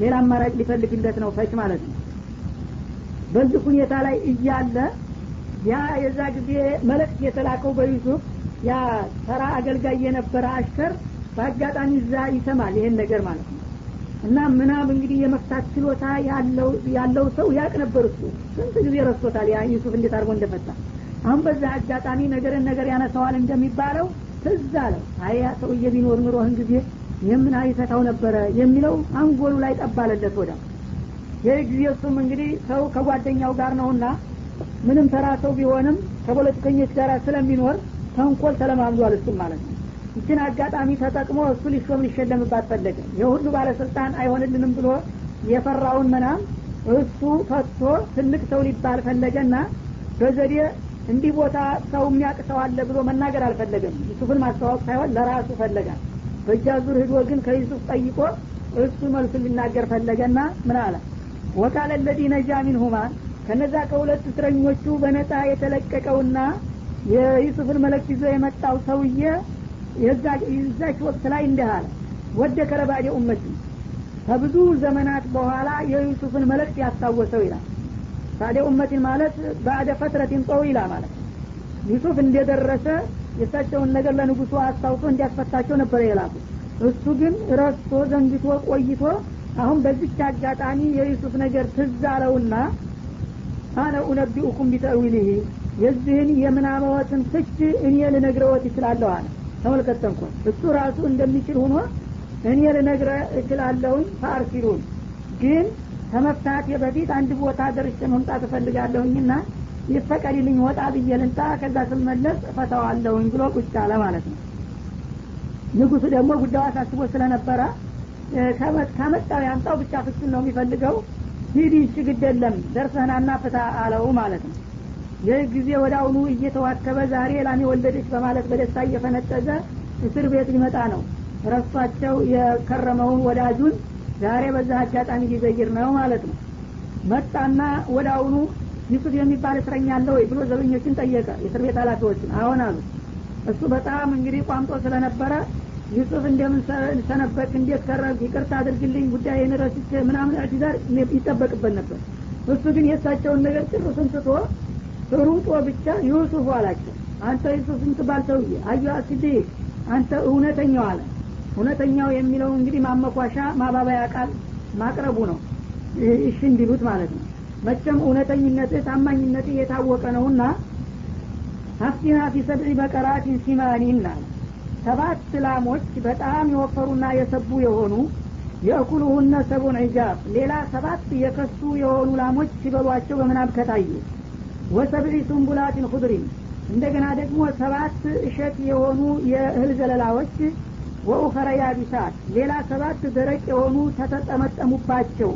ሌላ አማራጭ ሊፈልግለት ነው ፈች ማለት ነው በዚህ ሁኔታ ላይ እያለ ያ የዛ ጊዜ መልእክት የተላከው በዩሱፍ ያ ተራ አገልጋይ የነበረ አሽከር በአጋጣሚ እዛ ይሰማል ይሄን ነገር ማለት ነው። እና ምናብ እንግዲህ የመፍታት ችሎታ ያለው ሰው ያቅ ነበር እሱ። ስንት ጊዜ ረስቶታል ያ ዩሱፍ እንዴት አድርጎ እንደፈታ? አሁን በዛ አጋጣሚ ነገርን ነገር ያነሰዋል እንደሚባለው ትዝ አለው። አይ ያ ሰውዬ ቢኖር ኑሮህን ጊዜ የምን ይፈታው ነበረ የሚለው አንጎሉ ላይ ጠባለለት ወዳ ይህ እሱም እንግዲህ ሰው ከጓደኛው ጋር ነውና ምንም ተራ ሰው ቢሆንም ከፖለቲከኞች ጋር ስለሚኖር ተንኮል ተለማምዷል እሱም ማለት ነው። ይችን አጋጣሚ ተጠቅሞ እሱ ሊሾም ሊሸለምባት ፈለገ። የሁሉ ባለስልጣን አይሆንልንም ብሎ የፈራውን መናም እሱ ፈቶ ትልቅ ሰው ሊባል ፈለገና በዘዴ እንዲህ ቦታ ሰው የሚያቅ ሰው አለ ብሎ መናገር አልፈለገም። ዩሱፍን ማስተዋወቅ ሳይሆን ለራሱ ፈለጋል በእጃ ዙር ግን ከዩሱፍ ጠይቆ እሱ መልሱ ሊናገር ፈለገና ምን አለ ወቃለ ለዚ ነጃ ሚንሁማ ከነዛ ከሁለት እስረኞቹ በነጻ የተለቀቀውና የዩሱፍን መለክት ይዞ የመጣው ሰውዬ የዛች ወቅት ላይ እንዲህ አለ። ወደ ከረባዴ ኡመቲ ከብዙ ዘመናት በኋላ የዩሱፍን መልእክት ያስታወሰው ይላል። ባደ ኡመቲን ማለት ባደ ፈትረቲን ጠዊላ ማለት ዩሱፍ እንደደረሰ የእሳቸውን ነገር ለንጉሱ አስታውሶ እንዲያስፈታቸው ነበረ የላኩ እሱ ግን ረስቶ ዘንግቶ ቆይቶ አሁን በዚች አጋጣሚ የዩሱፍ ነገር ትዝ አለውና አነ ኡነቢኡኩም ቢተዊልህ የዚህን የምናመወትን ፍች እኔ ልነግረወት ይችላለሁ አለ። ተመልከተንኮን እሱ ራሱ እንደሚችል ሁኖ እኔ ልነግረ እችላለሁኝ ፈአርሲሉን። ግን ከመፍታቴ በፊት አንድ ቦታ ደርሼ መምጣት እፈልጋለሁኝና ይፈቀድልኝ ወጣ ብዬ ልንጣ ከዛ ስመለስ እፈታዋለሁኝ ብሎ ቁጭ አለ ማለት ነው። ንጉሱ ደግሞ ጉዳዩ አሳስቦ ስለነበረ ከመጣው ያምጣው ብቻ ፍቹን ነው የሚፈልገው። ሂድ ይቺ ግድ ደርሰህናና ፍታ አለው ማለት ነው። ይህ ጊዜ ወደ አሁኑ እየተዋከበ ዛሬ ላሚ ወለደች በማለት በደስታ እየፈነጠዘ እስር ቤት ሊመጣ ነው። ረሷቸው የከረመውን ወዳጁን ዛሬ በዛ አጋጣሚ ሊዘይር ነው ማለት ነው። መጣና ወደ አሁኑ ዩሱፍ የሚባል እስረኛ አለ ወይ ብሎ ዘበኞችን ጠየቀ። የእስር ቤት ኃላፊዎችን አሁን አሉ። እሱ በጣም እንግዲህ ቋምጦ ስለነበረ ዩሱፍ እንደምን ሰነበክ? እንዴት ከረብ ይቅርታ አድርግልኝ ጉዳይን ረስቼ ምናምን አዲዛር ይጠበቅበት ነበር። እሱ ግን የእሳቸውን ነገር ጭሩስን ትቶ ሩጦ ብቻ ዩሱፍ አላቸው። አንተ ዩሱፍ ምትባል ሰውዬ አዩ ሲዲቅ አንተ እውነተኛው አለ። እውነተኛው የሚለው እንግዲህ ማመኳሻ ማባበያ ቃል ማቅረቡ ነው። እሺ እንዲሉት ማለት ነው። መቼም እውነተኝነትህ ታማኝነትህ የታወቀ ነውና አፍቲና ፊ ሰብዒ በቀራቲን ሲማኒን አለ ሰባት ላሞች በጣም የወፈሩና የሰቡ የሆኑ የእኩሉሁነ ሰቡን ዒጃብ ሌላ ሰባት የከሱ የሆኑ ላሞች ሲበሏቸው በምናብ ከታዩ። ወሰብዒ ሱንቡላቲን ኩድሪን እንደገና ደግሞ ሰባት እሸት የሆኑ የእህል ዘለላዎች። ወኡኸረ ያቢሳት። ሌላ ሰባት ደረቅ የሆኑ ተተጠመጠሙባቸው።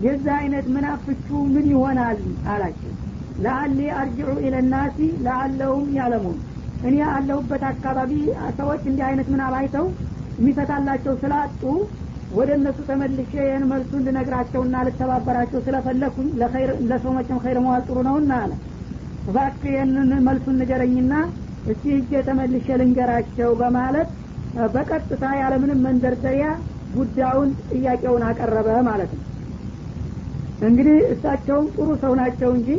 የዛ አይነት ምናፍቹ ምን ይሆናል አላቸው። ለአሊ አርጅዑ ኢለናሲ ለአለውም ያለሙን እኔ አለሁበት አካባቢ ሰዎች እንዲህ አይነት ምናብ አይተው የሚፈታላቸው ስላጡ ወደ እነሱ ተመልሼ ይህን መልሱን ልነግራቸውና ልተባበራቸው ስለፈለኩኝ ለሰው መቼም ኸይር መዋል ጥሩ ነውና አለ። እባክህ ይህንን መልሱን ንገረኝና እስቲ እጄ ተመልሼ ልንገራቸው በማለት በቀጥታ ያለምንም መንደርደሪያ ጉዳዩን ጥያቄውን አቀረበ ማለት ነው። እንግዲህ እሳቸውም ጥሩ ሰው ናቸው እንጂ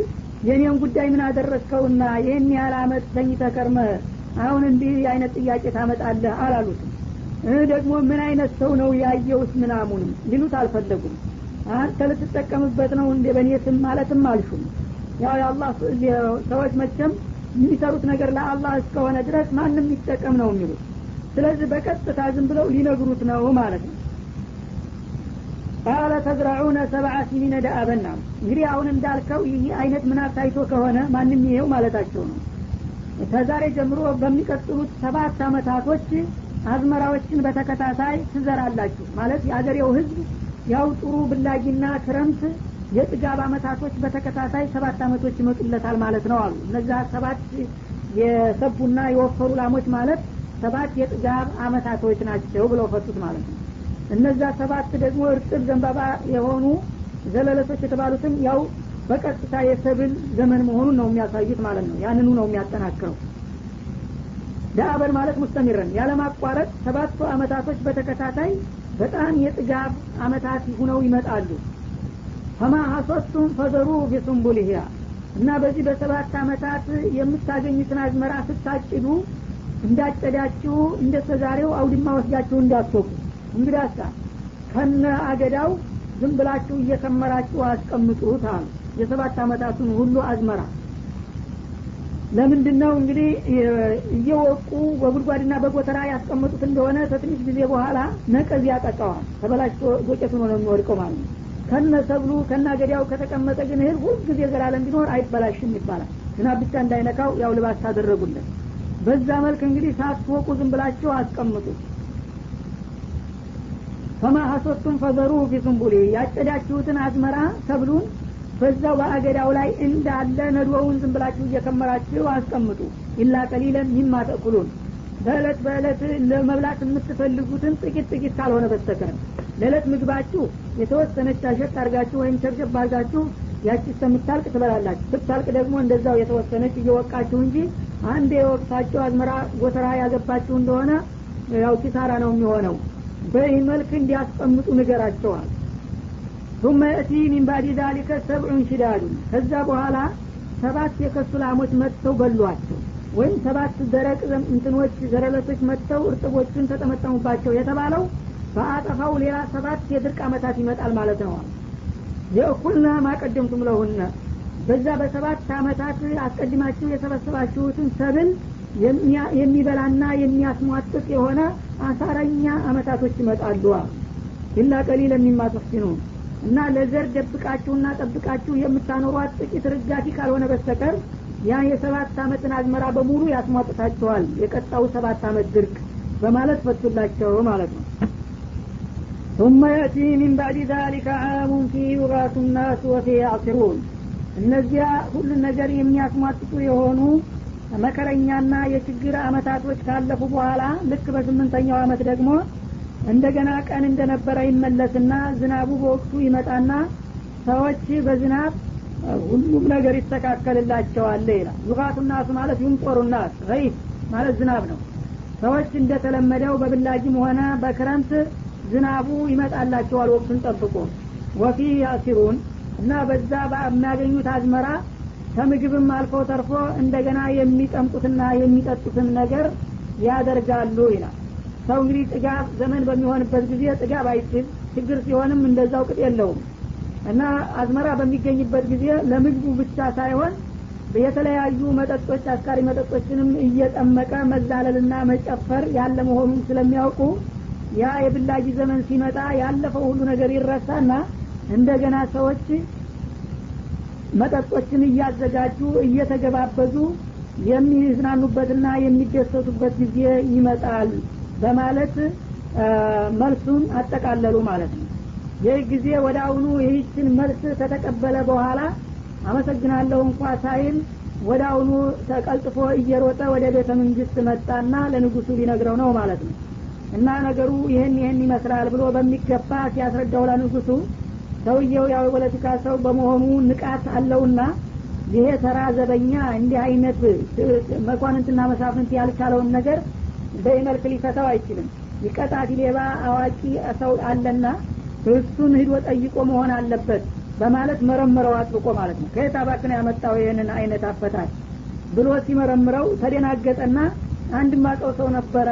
የኔን ጉዳይ ምን አደረስከውና ይህን ያህል አመት ተኝተህ ከርመህ አሁን እንዲህ አይነት ጥያቄ ታመጣለህ አላሉትም። ደግሞ ምን አይነት ሰው ነው ያየውስ ምናሙንም ሊሉት አልፈለጉም። አንተ ልትጠቀምበት ነው እንደ በእኔ ማለትም አልሹም። ያው የአላህ ሰዎች መቸም የሚሰሩት ነገር ለአላህ እስከሆነ ድረስ ማንም ይጠቀም ነው የሚሉት። ስለዚህ በቀጥታ ዝም ብለው ሊነግሩት ነው ማለት ነው ቃለ ተዝራዑነ ሰብዓ ሲኒነ ደአበና። እንግዲህ አሁን እንዳልከው ይህ አይነት ምናብ ታይቶ ከሆነ ማንም ይሄው ማለታቸው ነው። ከዛሬ ጀምሮ በሚቀጥሉት ሰባት አመታቶች አዝመራዎችን በተከታታይ ትዘራላችሁ። ማለት የአገሬው ህዝብ ያው ጥሩ ብላጊና ክረምት የጥጋብ አመታቶች በተከታታይ ሰባት አመቶች ይመጡለታል ማለት ነው አሉ። እነዛ ሰባት የሰቡና የወፈሩ ላሞች ማለት ሰባት የጥጋብ አመታቶች ናቸው ብለው ፈቱት ማለት ነው እነዛ ሰባት ደግሞ እርጥብ ዘንባባ የሆኑ ዘለለቶች የተባሉትም ያው በቀጥታ የሰብል ዘመን መሆኑን ነው የሚያሳዩት ማለት ነው። ያንኑ ነው የሚያጠናክረው። ዳአበር ማለት ሙስተሚረን ያለማቋረጥ ሰባቱ አመታቶች በተከታታይ በጣም የጥጋብ አመታት ሁነው ይመጣሉ። ፈማ ሀሶቱም ፈዘሩ ቢሱንቡልህያ እና በዚህ በሰባት አመታት የምታገኙትን አዝመራ ስታጭዱ እንዳጨዳችሁ እንደ ተዛሬው አውድማ ወስዳችሁ እንዳትወቁ እንግዳሳ ከነ አገዳው ዝም ብላችሁ እየከመራችሁ አስቀምጡት አሉ። የሰባት አመታቱን ሁሉ አዝመራ። ለምንድን ነው እንግዲህ እየወቁ በጉድጓድና በጎተራ ያስቀመጡት እንደሆነ ከትንሽ ጊዜ በኋላ ነቀዝ ያጠቃዋል። ተበላሽቶ ዱቄት ሆኖ የሚወድቀው ማለት ነው። ከነ ሰብሉ ከነ አገዳው ከተቀመጠ ግን እህል ሁል ጊዜ ዘላለም ቢኖር አይበላሽም ይባላል። ዝናብ ብቻ እንዳይነካው ያው ልባስ ታደረጉለት በዛ መልክ እንግዲህ ሳትወቁ ዝም ብላችሁ አስቀምጡ فما حصدتم فذروه في سنبله ያጨዳችሁትን አዝመራ ሰብሉን በዛው በአገዳው ላይ እንዳለ ነዶውን ዝም ብላችሁ እየከመራችሁ አስቀምጡ። ኢላ ቀሊለን ሚማ ተእኩሉን። በእለት በእለት ለመብላት የምትፈልጉትን ጥቂት ጥቂት ካልሆነ በስተቀር ለእለት ምግባችሁ የተወሰነች አሸት አርጋችሁ ወይም ሸብሸብ አርጋችሁ ያቺ እስከምታልቅ ትበላላችሁ። ስታልቅ ደግሞ እንደዛው የተወሰነች እየወቃችሁ እንጂ አንድ የወቅታችሁ አዝመራ ጎተራ ያገባችሁ እንደሆነ ያው ኪሳራ ነው የሚሆነው በይህ መልክ እንዲያስቀምጡ ንገራቸዋል ثم يأتي من بعد ذلك سبع شداد ከዛ በኋላ ሰባት የከሱ ላሞች መጥተው በሏቸው ወይም ሰባት ደረቅ እንትኖች ዘረለቶች መጥተው እርጥቦቹን ተጠመጠሙባቸው የተባለው በአጠፋው ሌላ ሰባት የድርቅ አመታት ይመጣል ማለት ነው የእኩልና ማቀደምቱም ለሁነ በዛ በሰባት አመታት አስቀድማችሁ የሰበሰባችሁትን ሰብል የሚበላና የሚያስሟጥጥ የሆነ አሳረኛ አመታቶች ይመጣሉ ኢላ ቀሊለ ሚማ ተፍሲኑን እና ለዘር ደብቃችሁና ጠብቃችሁ የምታኖሯት ጥቂት ርጋፊ ካልሆነ በስተቀር ያ የሰባት አመትን አዝመራ በሙሉ ያስሟጥታቸዋል የቀጣው ሰባት አመት ድርቅ በማለት ፈቱላቸው ማለት ነው ثم يأتي من بعد ذلك عام فيه يغاث الناس وفيه يعصرون እነዚያ ሁሉን ነገር የሚያስሟጥጡ የሆኑ መከረኛና የችግር አመታቶች ካለፉ በኋላ ልክ በስምንተኛው አመት ደግሞ እንደገና ቀን እንደነበረ ይመለስና ዝናቡ በወቅቱ ይመጣና ሰዎች በዝናብ ሁሉም ነገር ይስተካከልላቸዋል ይላል። ዩቃቱ ናሱ ማለት ዩምጦሩ ናስ ይፍ ማለት ዝናብ ነው። ሰዎች እንደተለመደው በብላጅም ሆነ በክረምት ዝናቡ ይመጣላቸዋል ወቅቱን ጠብቆ። ወፊ ያሲሩን እና በዛ የሚያገኙት አዝመራ ከምግብም አልፎ ተርፎ እንደገና የሚጠምቁትና የሚጠጡትን ነገር ያደርጋሉ ይላል። ሰው እንግዲህ ጥጋብ ዘመን በሚሆንበት ጊዜ ጥጋብ አይችል ችግር ሲሆንም እንደዛው ቅጥ የለውም። እና አዝመራ በሚገኝበት ጊዜ ለምግቡ ብቻ ሳይሆን የተለያዩ መጠጦች አስካሪ መጠጦችንም እየጠመቀ መዛለልና መጨፈር ያለ መሆኑን ስለሚያውቁ ያ የብላጊ ዘመን ሲመጣ ያለፈው ሁሉ ነገር ይረሳና እንደገና ሰዎች መጠጦችን እያዘጋጁ እየተገባበዙ የሚዝናኑበትና የሚደሰቱበት ጊዜ ይመጣል በማለት መልሱን አጠቃለሉ ማለት ነው። ይህ ጊዜ ወደ አሁኑ ይህችን መልስ ከተቀበለ በኋላ አመሰግናለሁ እንኳ ሳይል ወደ አሁኑ ተቀልጥፎ እየሮጠ ወደ ቤተ መንግስት መጣና ለንጉሱ ሊነግረው ነው ማለት ነው። እና ነገሩ ይህን ይህን ይመስላል ብሎ በሚገባ ሲያስረዳው ለንጉሱ ሰውየው ያው የፖለቲካ ሰው በመሆኑ ንቃት አለውና ይሄ ተራ ዘበኛ እንዲህ አይነት መኳንንትና መሳፍንት ያልቻለውን ነገር በይመልክ ሊፈታው አይችልም። ይቀጣት ሌባ አዋቂ ሰው አለና እሱን ሂዶ ጠይቆ መሆን አለበት በማለት መረምረው አጥብቆ ማለት ነው። ከየት አባክን ያመጣው ይህንን አይነት አፈታል ብሎ ሲመረምረው ተደናገጠና አንድ ማቀው ሰው ነበረ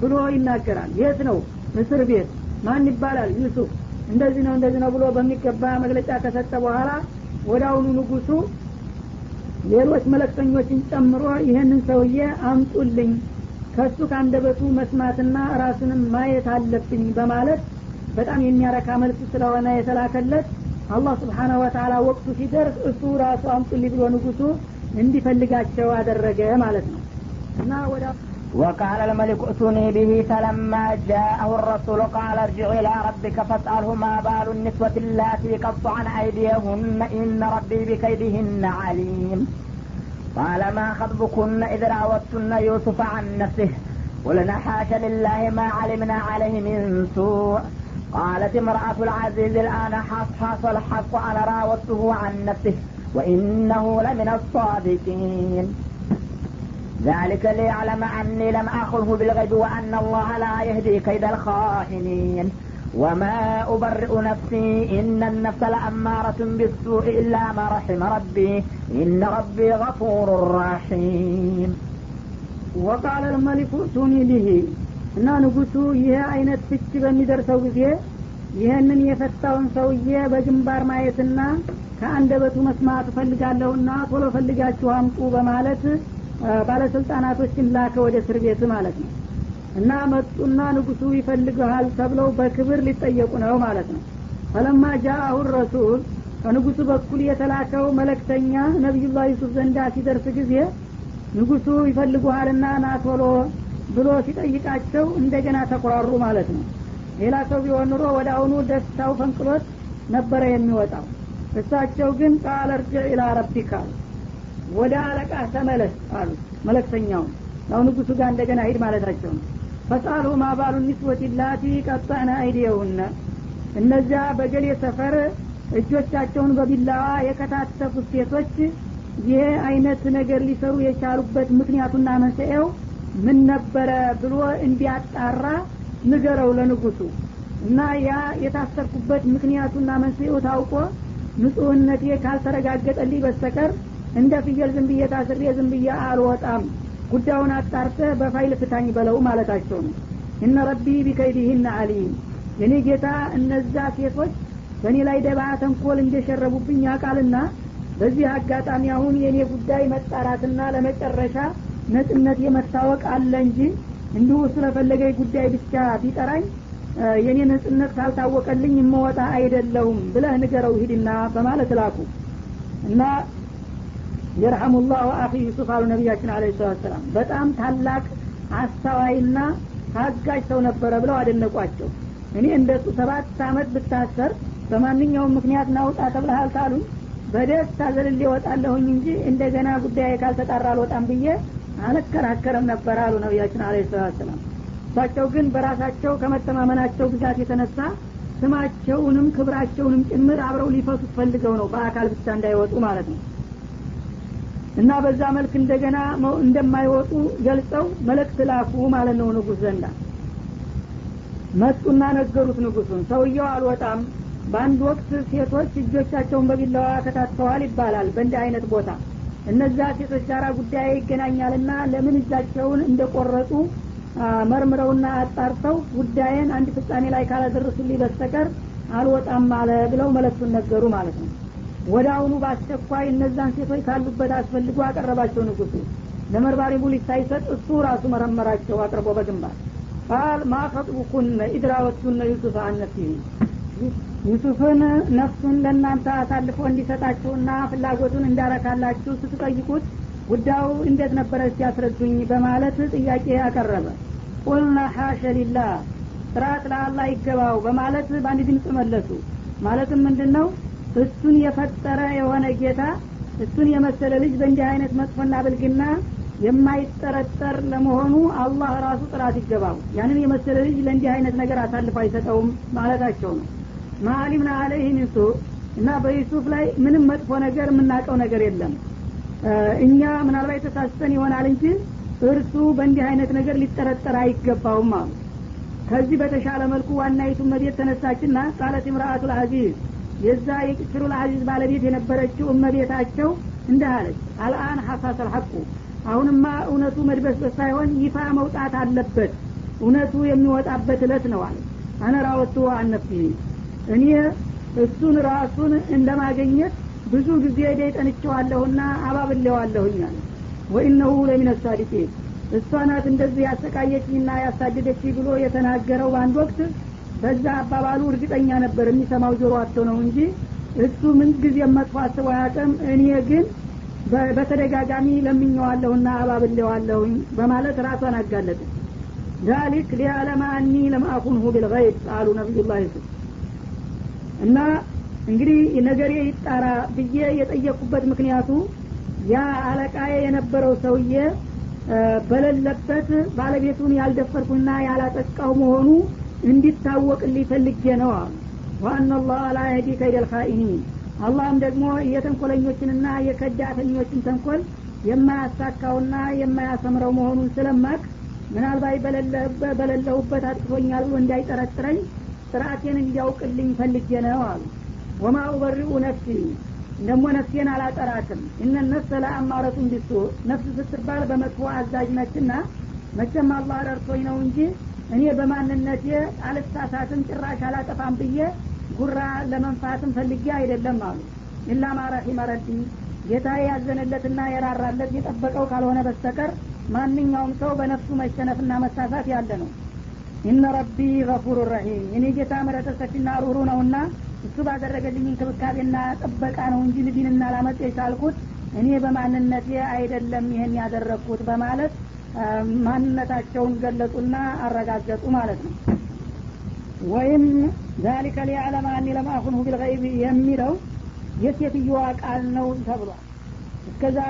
ብሎ ይናገራል። የት ነው? እስር ቤት። ማን ይባላል? ዩሱፍ እንደዚህ ነው እንደዚህ ነው ብሎ በሚገባ መግለጫ ከሰጠ በኋላ ወደ አሁኑ ንጉሱ ሌሎች መለክተኞችን ጨምሮ ይህንን ሰውዬ አምጡልኝ ከሱ ከአንደበቱ መስማትና ራሱንም ማየት አለብኝ በማለት በጣም የሚያረካ መልስ ስለሆነ የተላከለት አላህ ስብሓናሁ ወተላ ወቅቱ ሲደርስ እሱ ራሱ አምጡልኝ ብሎ ንጉሱ እንዲፈልጋቸው አደረገ ማለት ነው። እና ወደ وقال الملك ائتوني به فلما جاءه الرسول قال ارجع إلى ربك فاسأله ما بال النسوة اللاتي قطعن أيديهن إن ربي بكيدهن عليم. قال ما خطبكن إذ راوتن يوسف عن نفسه؟ قلنا حاش لله ما علمنا عليه من سوء. قالت امرأة العزيز الآن حصحص الحق أنا راودته عن نفسه وإنه لمن الصادقين. ذلك ليعلم أني لم أخذه بالغيب وأن الله لا يهدي كيد الخائنين وما أبرئ نفسي إن النفس لأمارة بالسوء إلا ما رحم ربي إن ربي غفور رحيم وقال الملك ائتوني به እና ንጉሱ ይህ አይነት ፍች በሚደርሰው ጊዜ ይህንን የፈታውን ሰውዬ በግንባር ማየትና ከአንደበቱ መስማት እፈልጋለሁና ቶሎ ፈልጋችሁ አምጡ በማለት ባለስልጣናቶችን ላከ ወደ እስር ቤት ማለት ነው። እና መጡና ንጉሱ ይፈልገሃል ተብለው በክብር ሊጠየቁ ነው ማለት ነው። ፈለማ ጃአሁ ረሱል ከንጉሱ በኩል የተላከው መለክተኛ ነቢዩላህ ዩሱፍ ዘንዳ ሲደርስ ጊዜ ንጉሱ ይፈልጉሃልና ና ቶሎ ብሎ ሲጠይቃቸው እንደገና ተኮራሩ ማለት ነው። ሌላ ሰው ቢሆን ኑሮ ወደ አሁኑ ደስታው ፈንቅሎት ነበረ የሚወጣው። እሳቸው ግን ቃል እርጅዕ ኢላ ረቢካ ወደ አለቃ ተመለስ አሉ። መለክተኛውን ያው ንጉሱ ጋር እንደገና ሂድ ማለታቸው ነው። ፈሳሉ ማባሉ ኒስወት ላቲ ቀጣዕነ አይዲየውነ። እነዚያ በገሌ ሰፈር እጆቻቸውን በቢላዋ የከታተፉት ሴቶች ይህ አይነት ነገር ሊሰሩ የቻሉበት ምክንያቱና መንስኤው ምን ነበረ ብሎ እንዲያጣራ ንገረው ለንጉሱ እና ያ የታሰርኩበት ምክንያቱና መንስኤው ታውቆ ንጹህነቴ ካልተረጋገጠልኝ በስተቀር እንደ ፍየል ዝም ብዬ ታስሬ ዝም ብዬ አልወጣም። ጉዳዩን አጣርተ በፋይል ፍታኝ በለው ማለታቸው ነው። እነ ረቢ ቢከይዲህን አሊም። የኔ ጌታ እነዛ ሴቶች በእኔ ላይ ደባ ተንኮል እንደሸረቡብኝ ያውቃልና በዚህ አጋጣሚ አሁን የእኔ ጉዳይ መጣራትና ለመጨረሻ ነጽነት የመታወቅ አለ እንጂ እንዲሁ ስለፈለገ ጉዳይ ብቻ ቢጠራኝ የእኔ ነጽነት ካልታወቀልኝ የመወጣ አይደለሁም ብለህ ንገረው ሂድና በማለት ላኩ። እና የርሐሙላሁ አኺ ዩሱፍ አሉ ነቢያችን አለ ሰላት ሰላም በጣም ታላቅ አስተዋይና ታጋጅ ሰው ነበረ ብለው አደነቋቸው። እኔ እንደሱ ሰባት አመት ብታሰር በማንኛውም ምክንያት ናውጣ ተብለሃል ታሉኝ በደስታ ዘልሌ ወጣለሁኝ እንጂ እንደገና ጉዳይ ካልተጣራ አልወጣም ብዬ አልከራከርም ነበር አሉ ነቢያችን አለ ሰላት ሰላም እሳቸው ግን በራሳቸው ከመተማመናቸው ብዛት የተነሳ ስማቸውንም ክብራቸውንም ጭምር አብረው ሊፈቱት ፈልገው ነው በአካል ብቻ እንዳይወጡ ማለት ነው እና በዛ መልክ እንደገና እንደማይወጡ ገልጸው መልእክት ላኩ ማለት ነው ንጉስ ዘንዳ። መጡና ነገሩት ንጉሱን ሰውየው አልወጣም። በአንድ ወቅት ሴቶች እጆቻቸውን በቢላዋ ከታትፈዋል ይባላል በእንዲህ አይነት ቦታ። እነዛ ሴቶች ጋር ጉዳይ ይገናኛልና ለምን እጃቸውን እንደቆረጡ መርምረውና አጣርተው ጉዳይን አንድ ፍጻሜ ላይ ካላደረሱልኝ በስተቀር አልወጣም አለ ብለው መለክቱን ነገሩ ማለት ነው ወደ አሁኑ በአስቸኳይ እነዛን ሴቶች ካሉበት አስፈልጎ አቀረባቸው ንጉሱ ለመርማሪ ቡሊስ ሳይሰጥ እሱ ራሱ መረመራቸው አቅርቦ በግንባር። ቃል ማፈጥቡኩነ ኢድራወቱነ ዩሱፍ አነፍሲህ ዩሱፍን ነፍሱን ለእናንተ አሳልፎ እንዲሰጣችሁና ፍላጎቱን እንዳረካላችሁ ስትጠይቁት ጉዳዩ እንዴት ነበረ ሲያስረዱኝ በማለት ጥያቄ አቀረበ። ቁልና ሐሸ ሊላህ ጥራት ለአላህ ይገባው በማለት በአንድ ድምፅ መለሱ። ማለትም ምንድን ነው እሱን የፈጠረ የሆነ ጌታ እሱን የመሰለ ልጅ በእንዲህ አይነት መጥፎና ብልግና የማይጠረጠር ለመሆኑ አላህ ራሱ ጥራት ይገባው። ያንን የመሰለ ልጅ ለእንዲህ አይነት ነገር አሳልፎ አይሰጠውም ማለታቸው ነው። ማአሊምና አለይህ ሚንሱ እና በዩሱፍ ላይ ምንም መጥፎ ነገር የምናውቀው ነገር የለም። እኛ ምናልባት ተሳስተን ይሆናል እንጂ እርሱ በእንዲህ አይነት ነገር ሊጠረጠር አይገባውም አሉ። ከዚህ በተሻለ መልኩ ዋናይቱ መቤት ተነሳችና ቃለት ምርአቱ ልአዚዝ የዛ የቅስሩ ልአዚዝ ባለቤት የነበረችው እመቤታቸው እንዲህ አለች። አልአን ሐሳስ አልሐቁ። አሁንማ እውነቱ መድበስበስ ሳይሆን ይፋ መውጣት አለበት። እውነቱ የሚወጣበት እለት ነው አለ። አነራወቱ አነፍሲ እኔ እሱን ራሱን እንደማገኘት ብዙ ጊዜ ደይጠንቸዋለሁና አባብሌዋለሁኝ አለ። ወኢነሁ ለሚነ ሳዲቂን። እሷ እንደዚህ ያሰቃየችኝና ያሳደደች ብሎ የተናገረው በአንድ ወቅት በዛ አባባሉ እርግጠኛ ነበር የሚሰማው ጆሮ አቶ ነው እንጂ እሱ ምን መጥፎ አስቦ አያውቅም። እኔ ግን በተደጋጋሚ ለምኘዋለሁና አባብሌዋለሁኝ በማለት ራሷን አጋለጠ ዛሊክ ሊያለማ አኒ ለማአኩንሁ ቢልገይብ አሉ ነቢዩላህ ዩሱፍ። እና እንግዲህ ነገሬ ይጣራ ብዬ የጠየቁበት ምክንያቱ ያ አለቃዬ የነበረው ሰውዬ በሌለበት ባለቤቱን ያልደፈርኩና ያላጠቃው መሆኑ እንዲታወቅልኝ ፈልጌ ነው። አሉ ዋና ላህ ላ የህዲ ከይደል ካኢኒን አላህም ደግሞ የተንኮለኞችንና የከዳተኞችን ተንኮል የማያሳካውና የማያሰምረው መሆኑን ስለማቅ ምናልባት በሌለሁበት አጥቅቶኛል ብሎ እንዳይጠረጥረኝ ስርአቴን እንዲያውቅልኝ ፈልጌ ነው አሉ። ወማ ኡበሪኡ ነፍሲ። ደግሞ ነፍሴን አላጠራትም። እነ ነፍሰ ለአማረቱን ቢሱ ነፍስ ስትባል በመጥፎ አዛዥ ነችና መቼም አላህ ረድቶኝ ነው እንጂ እኔ በማንነቴ አልሳሳትም ጭራሽ አላጠፋም ብዬ ጉራ ለመንፋትም ፈልጌ አይደለም አሉ። ኢላ ማረሒመ ረቢ ጌታ ያዘነለትና የራራለት የጠበቀው ካልሆነ በስተቀር ማንኛውም ሰው በነፍሱ መሸነፍና መሳሳት ያለ ነው። ኢነ ረቢ ገፉሩ ረሒም እኔ ጌታ ምረተ ሰፊና ሩሩ ነውና እሱ ባደረገልኝ እንክብካቤና ጥበቃ ነው እንጂ ልዲንና ላመጥ የቻልኩት እኔ በማንነቴ አይደለም ይህን ያደረግኩት በማለት ማንነታቸውን ገለጹና አረጋገጡ ማለት ነው። ወይም ዛሊከ ሊያዕለመ አኒ ለማአኩንሁ ቢልገይብ የሚለው የሴትዮዋ ቃል ነው ተብሏል። እስከዛ